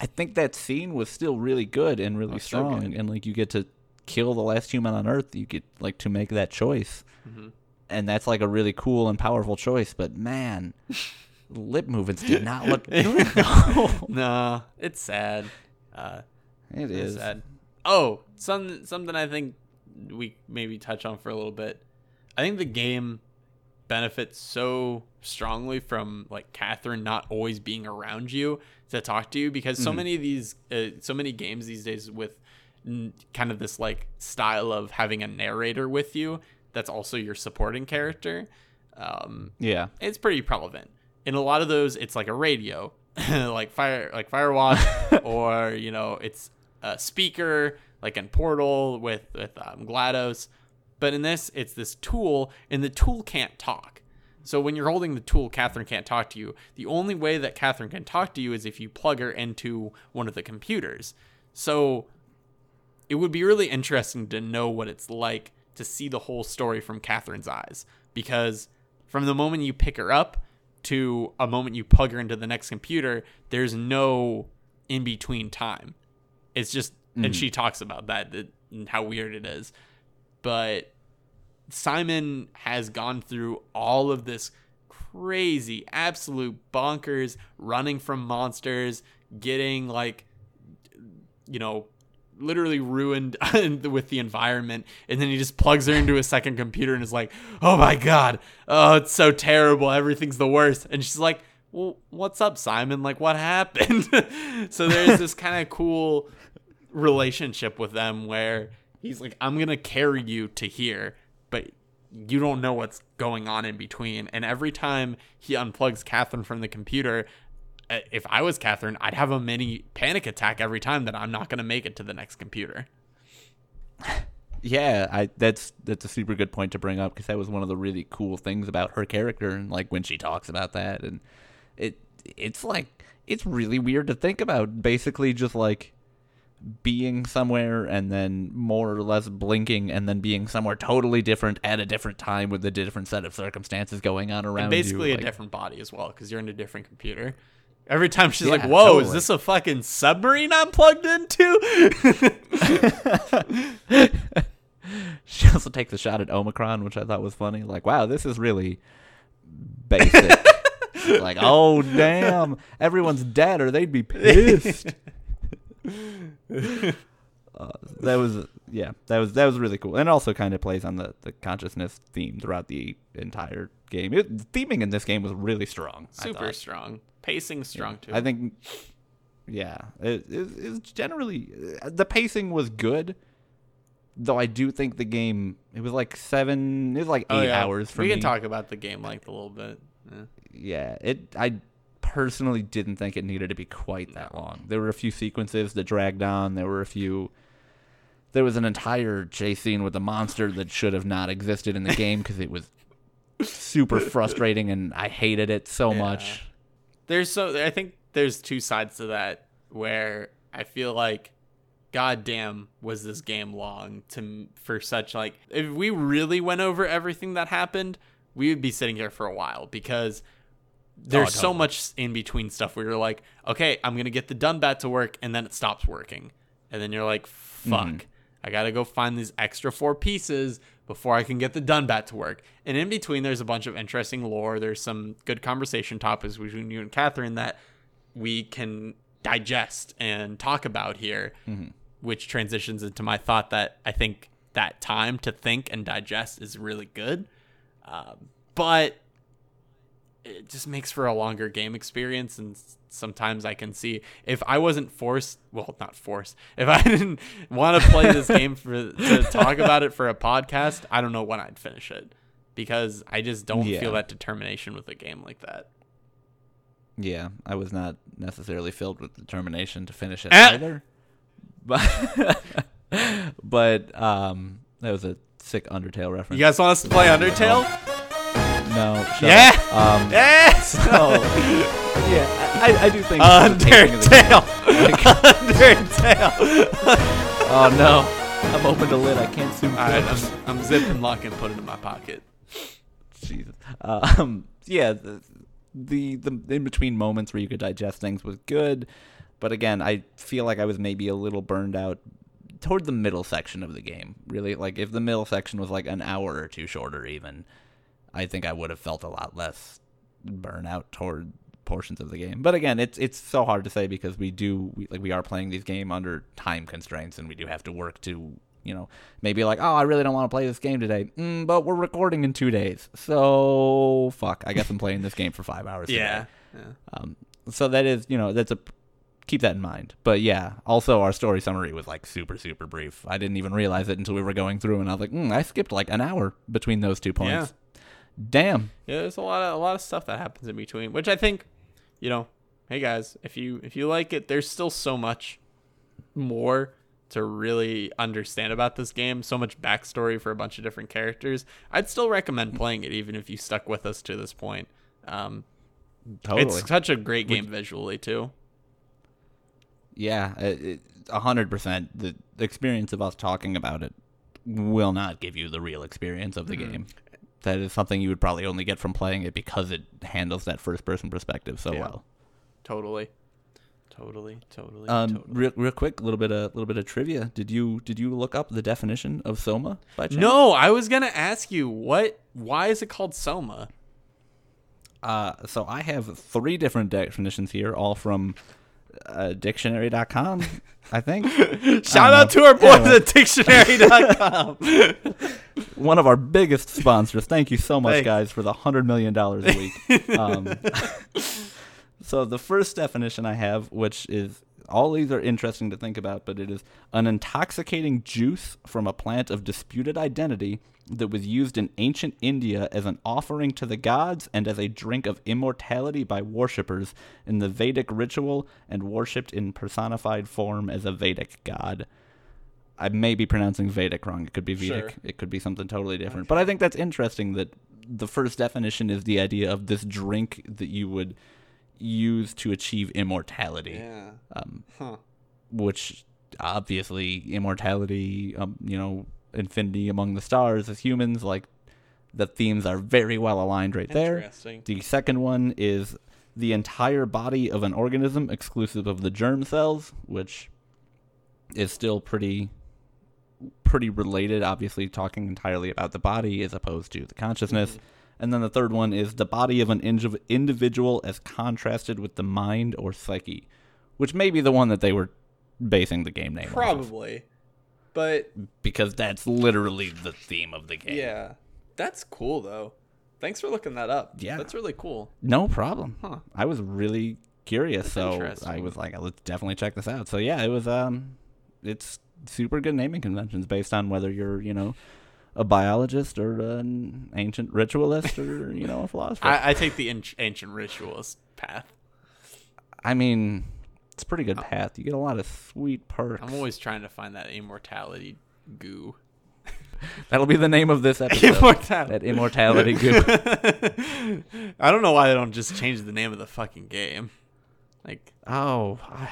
I think that scene was still really good and really so strong, good. and like you get to kill the last human on Earth. You get like to make that choice, Mm-hmm. And that's like a really cool and powerful choice. But man, [LAUGHS] lip movements did not look [LAUGHS] good. [LAUGHS] though. no it's sad uh It's sad. Oh, some something I think we maybe touch on for a little bit. I think the game benefits so strongly from like Catherine not always being around you to talk to you because so many of these, uh, so many games these days with n- kind of this like style of having a narrator with you that's also your supporting character. Um, Yeah, it's pretty prevalent. In a lot of those, it's like a radio, [LAUGHS] like fire, like Firewatch, [LAUGHS] or you know, it's a speaker, like in Portal with with um, Glados. But in this, it's this tool, and the tool can't talk. So when you're holding the tool, Catherine can't talk to you. The only way that Catherine can talk to you is if you plug her into one of the computers. So it would be really interesting to know what it's like to see the whole story from Catherine's eyes. Because from the moment you pick her up to a moment you plug her into the next computer, there's no in between time. It's just, and mm-hmm. she talks about that, that and how weird it is. But Simon has gone through all of this crazy, absolute bonkers, running from monsters, getting like you know, literally ruined [LAUGHS] with the environment. And then he just plugs her into a second computer and is like, oh my God, oh, it's so terrible. Everything's the worst. And she's like, well, what's up, Simon? Like, what happened? [LAUGHS] so there's this kind of cool relationship with them where he's like, I'm going to carry you to here, but you don't know what's going on in between. And every time he unplugs Catherine from the computer, Uh, if I was Catherine, I'd have a mini panic attack every time that I'm not going to make it to the next computer. yeah. I that's that's a super good point to bring up because that was one of the really cool things about her character, and like when she talks about that, and it it's like it's really weird to think about. Basically, just like being somewhere and then more or less blinking and then being somewhere totally different at a different time with a different set of circumstances going on around And basically you. a different body as well because you're in a different computer. Every time she's Yeah, like, "Whoa, is this a fucking submarine I'm plugged into?" [LAUGHS] She also takes a shot at Omicron, which I thought was funny. Like, wow, this is really basic. [LAUGHS] like, oh damn, everyone's dead, or they'd be pissed. [LAUGHS] uh, that was yeah, that was that was really cool, and also kind of plays on the the consciousness theme throughout the entire game. It, the theming in this game was really strong. Super strong, pacing strong too. I think, yeah, it, it, it's generally uh, the pacing was good. Though I do think the game it was like seven, it was like eight Oh, yeah. hours for me. we me. can talk about the game length a little bit. Yeah. yeah, it. I personally didn't think it needed to be quite that long. There were a few sequences that dragged on. There were a few. There was an entire chase scene with a monster that should have not existed in the game because it was super [LAUGHS] frustrating and I hated it so Yeah. much. There's so I think there's two sides to that where I feel like goddamn was this game long to for such like if we really went over everything that happened, we would be sitting here for a while because there's oh, so totally. much in between stuff where you're like, okay, I'm gonna get the Dunbat to work, and then it stops working, and then you're like, mm-hmm. fuck, I gotta go find these extra four pieces before I can get the Dunbat to work. And in between, there's a bunch of interesting lore. There's some good conversation topics between you and Catherine that we can digest and talk about here, which transitions into my thought that I think that time to think and digest is really good. Um, but it just makes for a longer game experience and sometimes i can see if i wasn't forced well not forced if i [LAUGHS] didn't want to play this [LAUGHS] game for to talk about it for a podcast i don't know when i'd finish it because i just don't Yeah. feel that determination with a game like that Yeah, I was not necessarily filled with determination to finish it Eh. either. But [LAUGHS] but um that was a sick Undertale reference. you guys want us to play undertale No, Yeah. Um [LAUGHS] yes so, yeah, I, I do think the pacing of the game- undertale undertale Oh no. I've opened to lid. I can't zoom. all right. I'm, I'm zipping lock and put it in my pocket Jesus. Um, yeah, the, the the in between moments where you could digest things was good, but again, I feel like I was maybe a little burned out toward the middle section of the game. Really, like if the middle section was like an hour or two shorter, even, I think I would have felt a lot less burnout toward portions of the game. But again, it's it's so hard to say because we do we, like we are playing these game under time constraints and we do have to work to you know maybe like oh I really don't want to play this game today, mm, but we're recording in two days, so fuck I guess I'm playing this game for five hours. [LAUGHS] today. yeah, yeah. Um, so that is you know that's a keep that in mind. But yeah, also our story summary was like super super brief. I didn't even realize it until we were going through, and I was like, mm, I skipped like an hour between those two points. Damn. Yeah, there's a lot of a lot of stuff that happens in between, which I think, you know, hey guys, if you if you like it, there's still so much more to really understand about this game, so much backstory for a bunch of different characters. I'd still recommend playing it even if you stuck with us to this point. Um, Totally. It's such a great game visually too. Yeah, a hundred percent. The the experience of us talking about it will not give you the real experience of the Mm-hmm. game. That is something you would probably only get from playing it because it handles that first person perspective so Yeah. well. Totally, totally, totally. Um, totally. real, real quick, a little bit of little bit of trivia. Did you did you look up the definition of soma by chance? No, I was gonna ask you what. Why is it called Soma? Uh, so I have three different definitions here, all from uh, dictionary.com, I think. [LAUGHS] Shout know. out to our boys Anyway. at Dictionary.com. [LAUGHS] [LAUGHS] One of our biggest sponsors. Thank you so much, Thanks. guys, for the $100 million a week. um, so the first definition I have, which is all these are interesting to think about, but it is an intoxicating juice from a plant of disputed identity that was used in ancient India as an offering to the gods and as a drink of immortality by worshippers in the Vedic ritual and worshipped in personified form as a Vedic god. I may be pronouncing Vedic wrong. It could be Vedic. Sure. It could be something totally different. But I think that's interesting that the first definition is the idea of this drink that you would use to achieve immortality, yeah. um, Huh. which obviously immortality, um, you know, infinity among the stars as humans, like the themes are very well aligned right there. The second one is the entire body of an organism exclusive of the germ cells, which is still pretty pretty related, obviously talking entirely about the body as opposed to the consciousness. Mm-hmm. And then the third one is the body of an indiv- individual as contrasted with the mind or psyche, which may be the one that they were basing the game name Probably. But because that's literally the theme of the game. yeah. That's cool though. Thanks for looking that up. Yeah. That's really cool. No problem. Huh. I was really curious, so I was like, let's definitely check this out. So yeah, it was um, it's super good naming conventions based on whether you're you know a biologist or an ancient ritualist or you know a [LAUGHS] philosopher. I, I, I take the ancient ritualist path. I mean, it's a pretty good path. You get a lot of sweet perks. I'm always trying to find that immortality goo. [LAUGHS] That'll be the name of this [LAUGHS] episode. Immortality. That immortality goo. [LAUGHS] I don't know why they don't just change the name of the fucking game. Like, oh, I,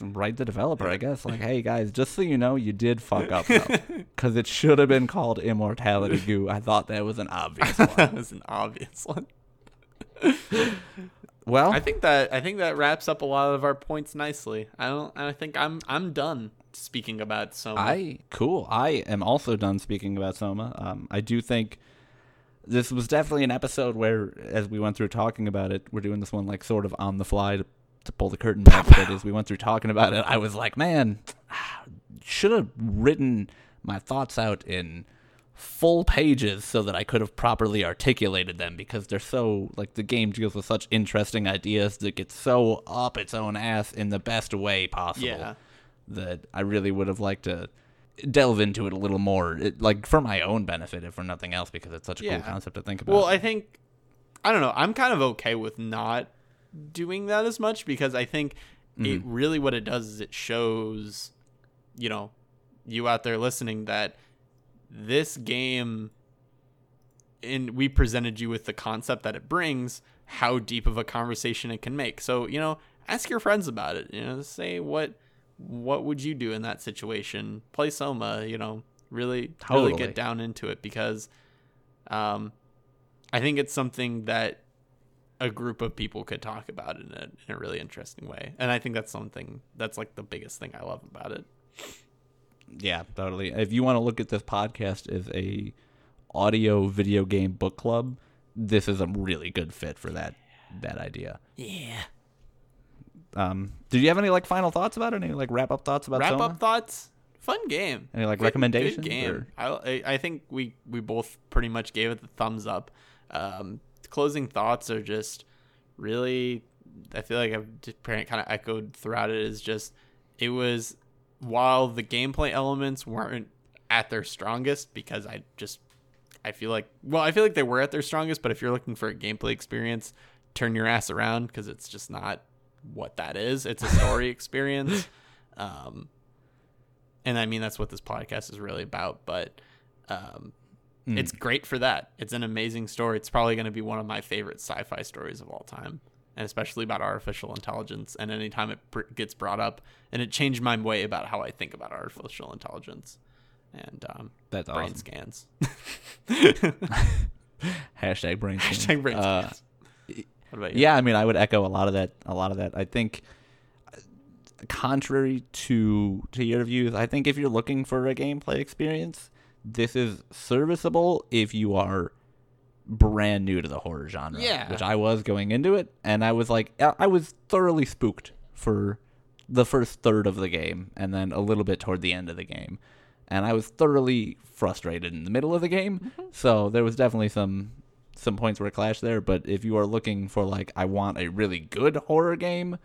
write the developer, I guess. Like, hey guys, just so you know, you did fuck up because it should have been called Immortality Goo. I thought that was an obvious one. that was an obvious one. Well, I think that I think that wraps up a lot of our points nicely. I don't. I think I'm I'm done speaking about Soma. I cool. I am also done speaking about Soma. Um, I do think this was definitely an episode where, as we went through talking about it, we're doing this one like sort of on the fly to to pull the curtain back, but as we went through talking about it, I was like, man, [SIGHS] should have written my thoughts out in full pages so that I could have properly articulated them because they're so like the game deals with such interesting ideas that gets so up its own ass in the best way possible. Yeah. That I really would have liked to delve into it a little more, it, like for my own benefit, if for nothing else, because it's such a yeah. cool concept to think about. Well, I think I don't know. I'm kind of okay with not doing that as much because I think mm-hmm. it really what it does is it shows, you know, you out there listening that this game and we presented you with the concept that it brings, how deep of a conversation it can make. So, you know, ask your friends about it. You know, say what what would you do in that situation? Play Soma, you know, really totally. really get down into it because um I think it's something that a group of people could talk about it in a, in a really interesting way. And I think that's something that's like the biggest thing I love about it. Yeah, totally. If you want to look at this podcast as a audio video game book club, this is a really good fit for that that idea. Yeah. Um, did you have any like final thoughts about it? Any like wrap up thoughts about it? wrap Soma? up thoughts? Fun game. Any like good, recommendations? Good game. I, I think we we both pretty much gave it the thumbs up. Um, closing thoughts are just really I feel like I've kind of echoed throughout it is just it was while the gameplay elements weren't at their strongest because I just I feel like well I feel like they were at their strongest but if you're looking for a gameplay experience turn your ass around because it's just not what that is it's a story [LAUGHS] experience um and I mean that's what this podcast is really about but um Mm. It's great for that. It's an amazing story. It's probably going to be one of my favorite sci-fi stories of all time, and especially about artificial intelligence. And anytime it pr- gets brought up, and it changed my way about how I think about artificial intelligence. And um, that's brain awesome. scans. [LAUGHS] Hashtag brain scans. Hashtag brain uh, scans. Uh, yeah, I mean, I would echo a lot of that. A lot of that. I think contrary to to your views, I think if you're looking for a gameplay experience, this is serviceable if you are brand new to the horror genre. Yeah. Which I was going into it, and I was like, I was thoroughly spooked for the first third of the game, and then a little bit toward the end of the game. And I was thoroughly frustrated in the middle of the game. Mm-hmm. So there was definitely some some points where it clashed there. But if you are looking for like, I want a really good horror game,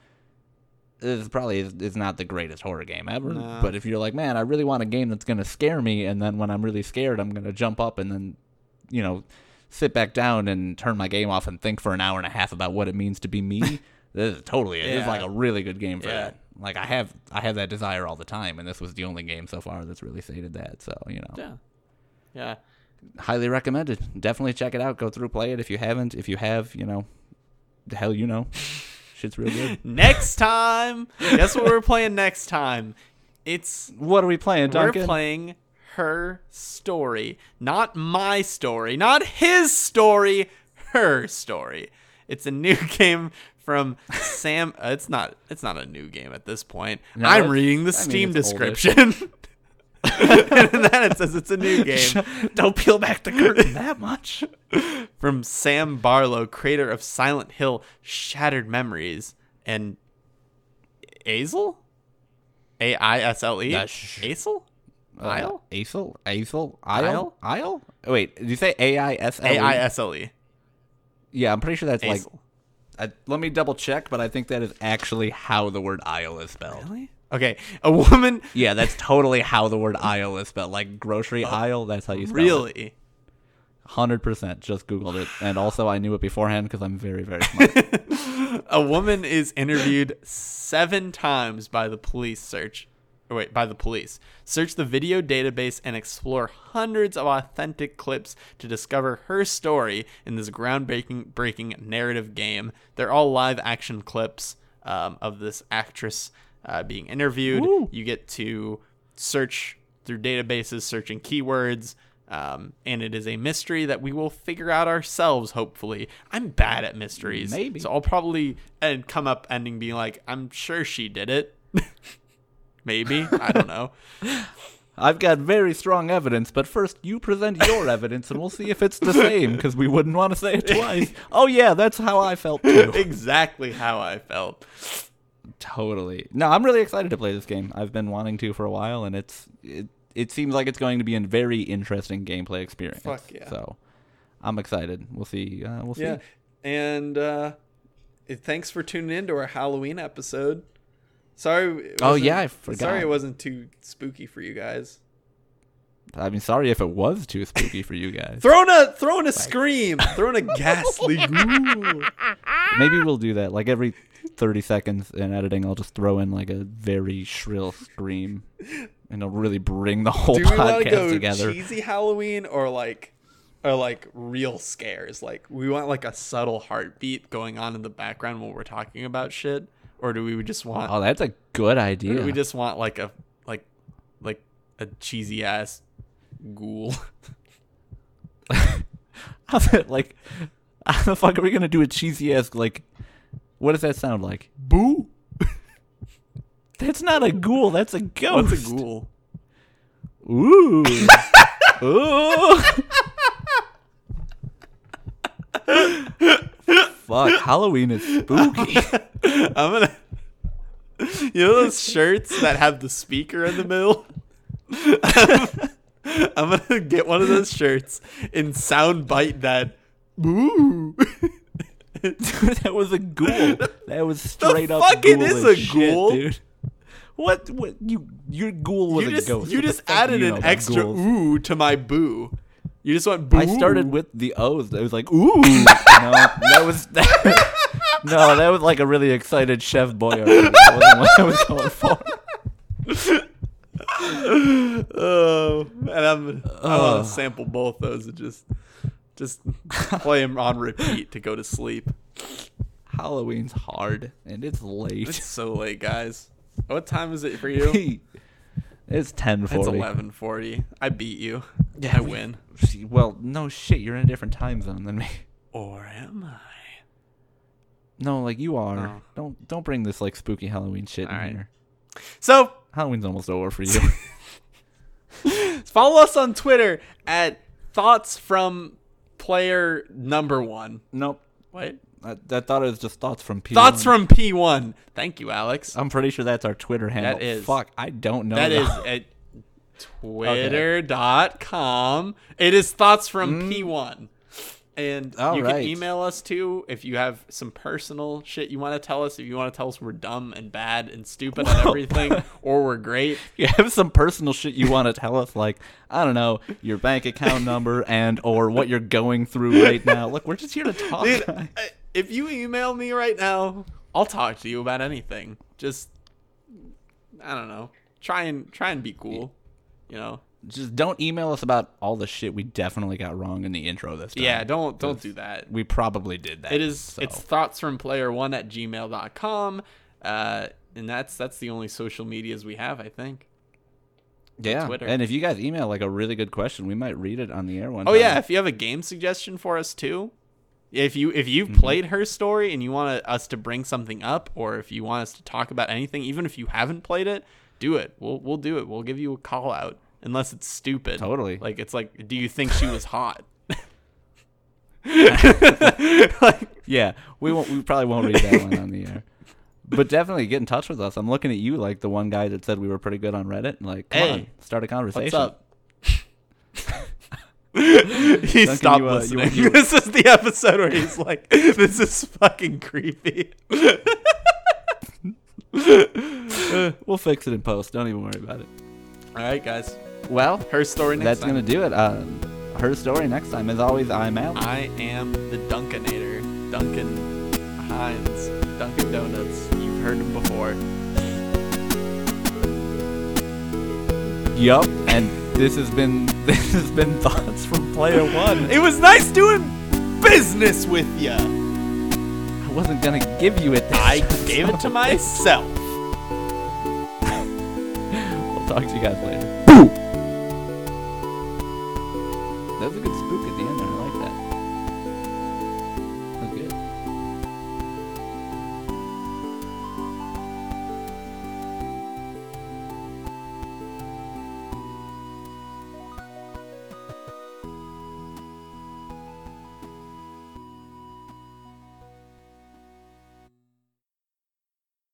this probably is, is not the greatest horror game ever. No. But if you're like, man, I really want a game that's gonna scare me, and then when I'm really scared, I'm gonna jump up and then, you know, sit back down and turn my game off and think for an hour and a half about what it means to be me. [LAUGHS] this is totally it. Yeah. This is like a really good game for yeah. that. Like I have I have that desire all the time, and this was the only game so far that's really stated that. So you know, yeah, yeah, highly recommended. Definitely check it out. Go through, play it if you haven't. If you have, you know, the hell you know. [LAUGHS] Shit's real good. next time, guess what we're playing next time? It's what are we playing, Duncan? We're playing her story, not my story, not his story, her story. It's a new [LAUGHS] game from Sam. Uh, it's not. It's not a new game at this point. No, I'm reading the Steam mean, description. [LAUGHS] and then it says it's a new game. [LAUGHS] Don't peel back the curtain that much. From Sam Barlow, creator of Silent Hill, Shattered Memories, and Azel? Aisle? A I S L E? Aisle? Isle? Aisle? Aisle? Isle? Isle? Wait, did you say A I S L E? A I S L E. Yeah, I'm pretty sure that's like. let me double check, but I think that is actually how the word Isle is spelled. Really? Okay, a woman. [LAUGHS] Yeah, that's totally how the word aisle is spelled. Like grocery oh, aisle, that's how you spell it. Really? Hundred percent. Just googled it, and also I knew it beforehand because I'm very, very smart. [LAUGHS] A woman is interviewed seven times by the police search. Wait, by the police. Search the video database and explore hundreds of authentic clips to discover her story in this groundbreaking breaking narrative game. They're all live action clips um, of this actress uh, being interviewed. Woo. You get to search through databases, searching keywords. Um, and it is a mystery that we will figure out ourselves. Hopefully, I'm bad at mysteries. Maybe. so. I'll probably and come up ending being like, I'm sure she did it. [LAUGHS] Maybe I don't know. [LAUGHS] I've got very strong evidence, but first you present your [LAUGHS] evidence, and we'll see if it's the same because we wouldn't want to say it twice. [LAUGHS] Oh yeah, that's how I felt too. exactly how I felt. Totally. No, I'm really excited to play this game. I've been wanting to for a while, and it's it. It seems like it's going to be a very interesting gameplay experience. Fuck yeah. So, I'm excited. We'll see. Uh, we'll see. Yeah, and uh, thanks for tuning in to our Halloween episode. Sorry. Oh, yeah, I forgot. Sorry, it wasn't too spooky for you guys. I mean, sorry if it was too spooky for you guys. [LAUGHS] Throwing a throwing a scream, throwing a [LAUGHS] ghastly. Ooh. Maybe we'll do that. Like every 30 seconds in editing, I'll just throw in like a very shrill scream, and it'll really bring the whole Do we podcast go together. cheesy Halloween or like, or like real scares? Like we want like a subtle heartbeat going on in the background while we're talking about shit, or do we just oh, want? Oh, that's a good or idea. do we just want like a like like a cheesy ass ghoul? [LAUGHS] How's it like? How the fuck are we gonna do a cheesy ass like? What does that sound like? Boo! [LAUGHS] That's not a ghoul. That's a ghost. What's a ghoul? Ooh. [LAUGHS] Ooh. Fuck, [LAUGHS] Halloween is spooky. [LAUGHS] I'm gonna. You know those shirts that have the speaker in the middle? [LAUGHS] I'm gonna get one of those shirts and soundbite that. Boo! that was a ghoul. That was straight up. fuck it is ghoulish a shit, ghoul? dude. What? What? You? Your ghoul was you a just ghost. you What just added you know an extra ghouls? ooh to my boo. You just went boo. I started with the O's. I was like, ooh. [LAUGHS] no, that was [LAUGHS] no, that was like a really excited Chef Boyardee. That wasn't what I was going for. Oh, and I'm I want to sample both those and just just play them on repeat to go to sleep. Halloween's hard and it's late. It's so late, guys. What time is it for you? It's ten It's eleven forty. I beat you. Yeah, I we- win. Well, no shit. You're in a different time zone than me. Or am I? No, like you are. Oh. Don't don't bring this like spooky Halloween shit in Alright. here. So Halloween's almost over for you. [LAUGHS] follow us on Twitter at thoughts from player number one. nope. What? I, I thought it was just thoughts from P. Thoughts from P one. Thank you, Alex. I'm pretty sure that's our Twitter handle. That is. Fuck, I don't know. That is [LAUGHS] at twitter.com. It is thoughts from P1. And Mm. All you right. can email us too if you have some personal shit you want to tell us. If you want to tell us we're dumb and bad and stupid Whoa. everything, [LAUGHS] or we're great. you have some personal shit you want to tell us, like I don't know your bank account number and or what you're going through right now. Look, we're just here to talk. Dude. I- if you email me right now, I'll talk to you about anything. Just, I don't know. Try and try and be cool. You know. just don't email us about all the shit we definitely got wrong in the intro this time. Yeah. Don't don't do that. we probably did that. It is so. it's thoughts from player one at gmail.com. Uh, and that's that's the only social medias we have, I think. yeah. Twitter. And if you guys email like a really good question, we might read it on the air one. Oh time. yeah, if you have a game suggestion for us too. If you if you've Mm-hmm. played her story and you want us to bring something up, or if you want us to talk about anything, even if you haven't played it, do it. We'll we'll do it. We'll give you a call out, unless it's stupid. Totally. Like it's like, do you think she was hot? [LAUGHS] [LAUGHS] like, Yeah, we won't. We probably won't read that one on the air. But definitely get in touch with us. I'm looking at you like the one guy that said we were pretty good on Reddit. Like, come Hey, on, start a conversation. what's up? [LAUGHS] he Duncan, stopped you, uh, listening. you- [LAUGHS] this is the episode where he's like, "This is fucking creepy." [LAUGHS] we'll fix it in post. Don't even worry about it. All right, guys. Well, Her story next that's time. gonna do it. Um, her story next time. As always, I'm Al. I am the Dunkinator. Duncan Hines. Dunkin' Donuts. You've heard him before. Yup. And this has been [LAUGHS] this has been [LAUGHS] thoughts from Player One. It was nice doing business with you. I wasn't gonna give you it. This I time, gave it to myself. [LAUGHS] We'll talk to you guys later. That was a good spook at the